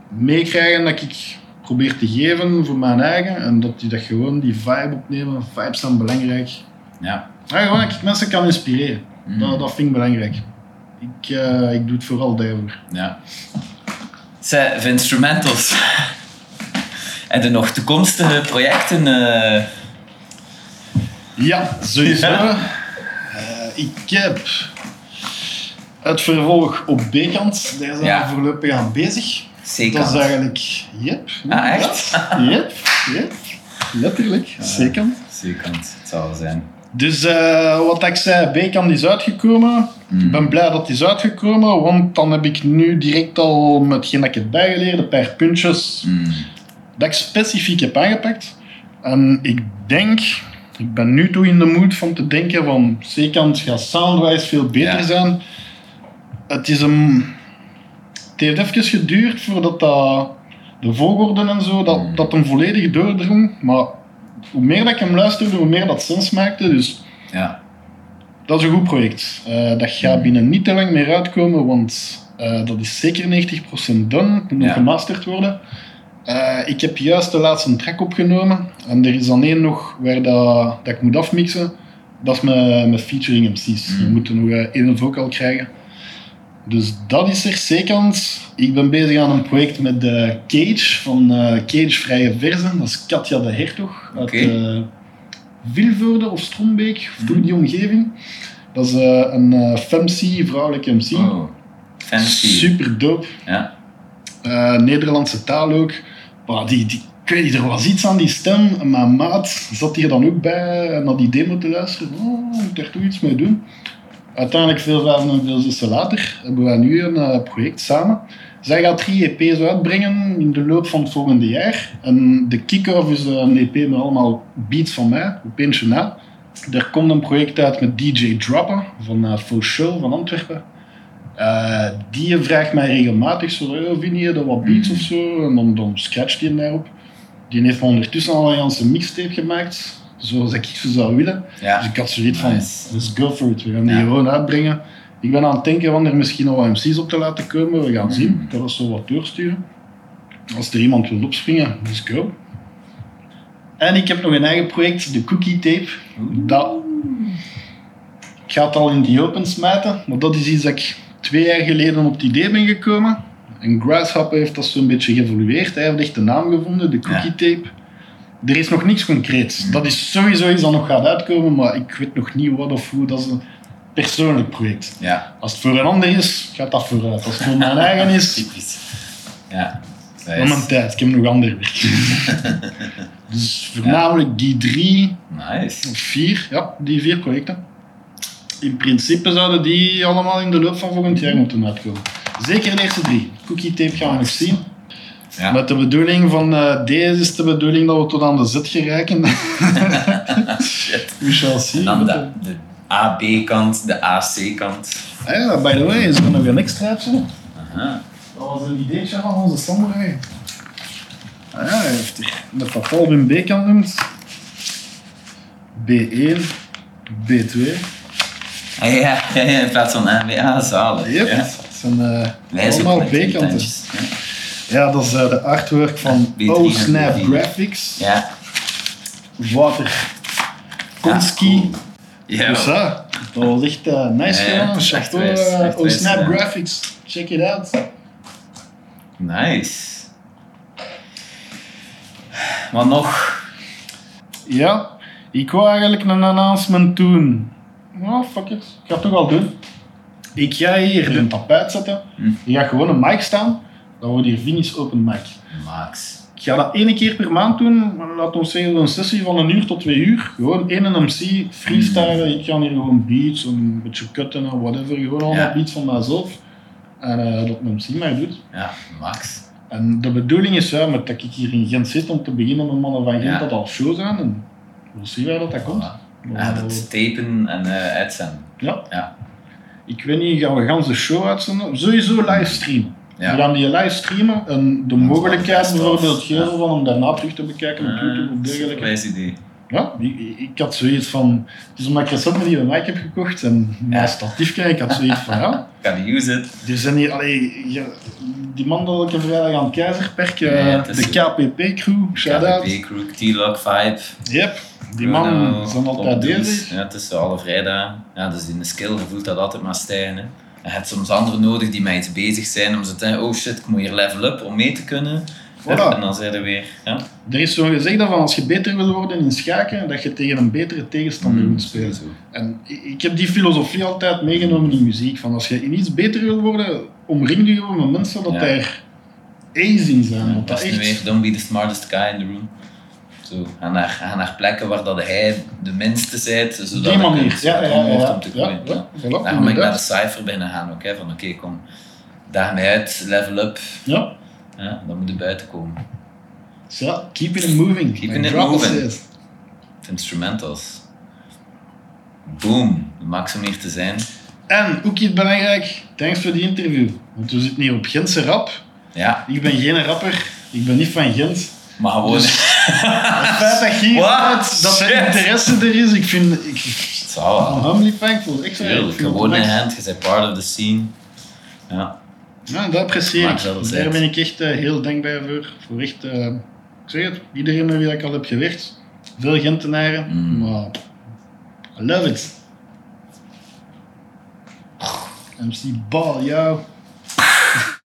Speaker 2: meekrijgen dat ik probeer te geven voor mijn eigen. En dat die dat gewoon die vibe opnemen. Vibes zijn belangrijk.
Speaker 1: Ja.
Speaker 2: Ja, gewoon dat ik mensen kan inspireren.
Speaker 1: Mm.
Speaker 2: Dat, dat vind ik belangrijk. Ik, eh, ik doe het vooral daarvoor.
Speaker 1: Ja. Zij, voor instrumentals. En er nog toekomstige projecten? eh,
Speaker 2: Ja, sowieso.
Speaker 1: Ja.
Speaker 2: Eh, ik heb het vervolg op B-kant. Daar zijn
Speaker 1: Ja.
Speaker 2: we voorlopig aan bezig.
Speaker 1: zeker.
Speaker 2: Dat is eigenlijk... Yep.
Speaker 1: Ah, echt?
Speaker 2: Yep, yep. Letterlijk. Zeker.
Speaker 1: Zeker, het zal wel zijn.
Speaker 2: Dus eh, wat ik zei, B-kant is uitgekomen.
Speaker 1: Mm.
Speaker 2: Ik ben blij dat die is uitgekomen, want dan heb ik nu direct al met hetgeen dat ik heb bijgeleerd, een paar puntjes
Speaker 1: Mm.
Speaker 2: dat ik specifiek heb aangepakt. En ik denk, ik ben nu toe in de mood van te denken van C-kant gaat soundwise veel beter
Speaker 1: Ja.
Speaker 2: zijn. Het is een... Het heeft even geduurd voordat dat, de volgorde en zo, dat,
Speaker 1: Mm.
Speaker 2: dat hem volledig doordrong. Maar hoe meer dat ik hem luisterde, hoe meer dat sens maakte. Dus
Speaker 1: Ja.
Speaker 2: dat is een goed project. Eh, dat gaat binnen niet te lang meer uitkomen, want eh, dat is zeker 90% done. Het moet
Speaker 1: Ja.
Speaker 2: gemasterd worden. Eh, ik heb juist de laatste track opgenomen. En er is dan één nog waar dat, dat ik moet afmixen. Dat is met, met featuring MC's.
Speaker 1: Mm.
Speaker 2: We moeten nog eh, één vocal krijgen. Dus dat is er zeker. Ik ben bezig aan een project met de Cage van eh, Cage Vrije Verzen. Dat is Katja de Hertog uit eh, Vilvoorde of Strombeek, of
Speaker 1: Mhm.
Speaker 2: die omgeving. Dat is een femc, vrouwelijke MC.
Speaker 1: Oh. Fancy.
Speaker 2: Super dope.
Speaker 1: Ja.
Speaker 2: Nederlandse taal ook. Maar die, die, ik weet niet, er was iets aan die stem. Mijn maat zat hier dan ook bij eh, naar die demo te luisteren. Oh, moet daar toch iets mee doen. Uiteindelijk, veel vijven en veel later, hebben wij nu een eh, project samen. Zij gaat drie EP's uitbrengen in de loop van het volgende jaar. En de kick-off is eh, een EP met allemaal beats van mij, op eentje na. Er komt een project uit met DJ Dropper van uh, Faux Show van Antwerpen. Eh, die vraagt mij regelmatig zo, oh, vind je dat wat beats of zo? En dan, dan scratcht hij daarop. Die heeft me ondertussen al een ganse mixtape gemaakt, zoals ik ze zou willen.
Speaker 1: Ja.
Speaker 2: Dus ik had zoiets van,
Speaker 1: Nice.
Speaker 2: let's go for it. We gaan die
Speaker 1: Ja.
Speaker 2: gewoon uitbrengen. Ik ben aan het denken van er misschien nog wat MC's op te laten komen. We gaan zien. Ik kan dat zo wat doorsturen. Als er iemand wil opspringen, let's go. En ik heb nog een eigen project, de Cookie Tape. Dat... Ik ga het al in die open smijten, maar dat is iets dat ik twee jaar geleden op het idee ben gekomen. En Grasshopper heeft dat zo'n beetje geëvolueerd. Hij heeft echt de naam gevonden, de Cookie Tape. Er is nog niks concreets. Dat is sowieso iets dat nog gaat uitkomen, maar ik weet nog niet wat of hoe. Dat is een persoonlijk project.
Speaker 1: Ja.
Speaker 2: Als het voor een ander is, gaat dat vooruit. Als het voor mijn eigen is,
Speaker 1: Typisch. Ja. Is-
Speaker 2: mijn tijd. Ik heb nog ander werk. dus voornamelijk die drie
Speaker 1: Nice.
Speaker 2: of vier, ja, die vier projecten. In principe zouden die allemaal in de loop van volgend jaar moeten uitkomen. Zeker de eerste drie. Cookie tape gaan we nog zien.
Speaker 1: Ja.
Speaker 2: Met de bedoeling van eh, deze is de bedoeling dat we tot aan de Z geraken.
Speaker 1: Shit.
Speaker 2: We shall see.
Speaker 1: Dan de, de AB-kant, de AC-kant.
Speaker 2: Ah ja, by the way, is er nog een extraatje?
Speaker 1: Aha.
Speaker 2: Dat was een ideetje van onze samurai. Ah ja, hij heeft met dat album B-kant noemt. B1, B2.
Speaker 1: Ja, ja, ja, in plaats van MBA, zalig.
Speaker 2: Yep,
Speaker 1: Ja.
Speaker 2: het zijn eh,
Speaker 1: zijn
Speaker 2: allemaal
Speaker 1: die
Speaker 2: B-kanten.
Speaker 1: tandjes.
Speaker 2: Ja, dat is eh, de artwork van
Speaker 1: B3
Speaker 2: Oh
Speaker 1: en
Speaker 2: Snap
Speaker 1: B4.
Speaker 2: Graphics.
Speaker 1: Ja.
Speaker 2: Wouter Konski.
Speaker 1: cool. Ja.
Speaker 2: Dus ja, dat was echt eh, nice
Speaker 1: Ja, ja,
Speaker 2: gedaan.
Speaker 1: is echt
Speaker 2: Oh Snap. Graphics. Check it out.
Speaker 1: Nice. Wat nog?
Speaker 2: Ja, ik wou eigenlijk een announcement doen. Nou, fuck it. Ik ga het toch al doen. Ik ga hier een tapijt zetten.
Speaker 1: Hm.
Speaker 2: Je gaat gewoon een mic staan. Dan wordt hier finish open mic.
Speaker 1: Max.
Speaker 2: Ik ga dat één keer per maand doen. Laat ons zeggen een sessie van een uur tot twee uur. Gewoon één MC, freestylen. Ik ga hier gewoon beats, een beetje cutten en whatever. Gewoon allemaal
Speaker 1: Ja.
Speaker 2: beats van mijzelf. En eh, dat een MC mij doet.
Speaker 1: Ja, Max.
Speaker 2: En de bedoeling is ja, met dat ik hier in Gent zit om te beginnen met mannen van Gent
Speaker 1: Ja.
Speaker 2: dat al show zijn. En we'll see waar dat, dat komt.
Speaker 1: Voilà. Ja, dat tapen en eh uitzenden.
Speaker 2: Ja.
Speaker 1: Ja.
Speaker 2: Ik weet niet, gaan we gans de show uitzenden? Sowieso livestreamen.
Speaker 1: Ja.
Speaker 2: We gaan die livestreamen en de
Speaker 1: Dat
Speaker 2: mogelijkheid bijvoorbeeld geven
Speaker 1: Ja.
Speaker 2: van om daarna terug te bekijken op YouTube of dergelijke.
Speaker 1: wijs idee.
Speaker 2: Ja, ik, ik had zoiets van... Het is omdat ik recent met die mic heb gekocht en mijn
Speaker 1: Ja.
Speaker 2: statiefje, ik had zoiets van, ja...
Speaker 1: Gotta use it.
Speaker 2: Er zijn hier, allee, je- die man dat elke vrijdag aan het Keizerperk, eh, de KPP-crew, shout-out.
Speaker 1: KDP Crew, T-Log Vibe.
Speaker 2: Yep, die
Speaker 1: Bruno,
Speaker 2: mannen zijn altijd bezig.
Speaker 1: Ja, tussen alle vrijdagen. Ja, dus in de skill je voelt dat altijd maar stijgen. Hè. En je hebt soms anderen nodig die met iets bezig zijn om ze te denken, oh shit, ik moet hier level up om mee te kunnen.
Speaker 2: Voilà.
Speaker 1: En dan zijn er weer, ja.
Speaker 2: Er is zo'n gezegd dat van als je beter wil worden in schaken, dat je tegen een betere tegenstander
Speaker 1: Mm,
Speaker 2: moet spelen. En ik heb die filosofie altijd meegenomen in muziek. Van als je in iets beter wil worden, omring je je met mensen dat
Speaker 1: Ja.
Speaker 2: daar ace in zijn.
Speaker 1: Ja,
Speaker 2: dat
Speaker 1: is nu
Speaker 2: echt...
Speaker 1: weer, don't be the smartest guy in the room. Zo, ga naar, ga naar plekken waar dat hij de minste bent, zodat
Speaker 2: Die
Speaker 1: je
Speaker 2: manier. Ja, ja, ja.
Speaker 1: om te
Speaker 2: ja,
Speaker 1: groeien.
Speaker 2: ja,
Speaker 1: Ja.
Speaker 2: voilà,
Speaker 1: Daarom ben ik naar de cijfer binnen gaan ook, hè, van oké, kom, daag mij uit, level up,
Speaker 2: Ja.
Speaker 1: Ja, dan moet je buiten komen.
Speaker 2: Ja, keeping it moving.
Speaker 1: Keeping it moving. Instrumentals. Boom, de max om hier te zijn.
Speaker 2: En, ook iets belangrijk, thanks voor die interview. Want we zitten hier op Gentse rap.
Speaker 1: Ja,
Speaker 2: Ik ben geen rapper, ik ben niet van Gent.
Speaker 1: maar gewoon...
Speaker 2: Dus- Het feit dat hier
Speaker 1: What?
Speaker 2: bent, dat er interesse er is, ik vind... Ik,
Speaker 1: Het zal
Speaker 2: I'm
Speaker 1: wel.
Speaker 2: humbly thankful. Ik
Speaker 1: gewoon in hand, je bent part of the scene. Ja,
Speaker 2: Ja, dat apprecieer ik. daar ben ik echt eh, heel dankbaar voor. Voor echt, eh, ik zeg het, iedereen met wie ik al heb gewerkt. Veel Gentenaren,
Speaker 1: Mm.
Speaker 2: maar I love it. MC Ball, jou.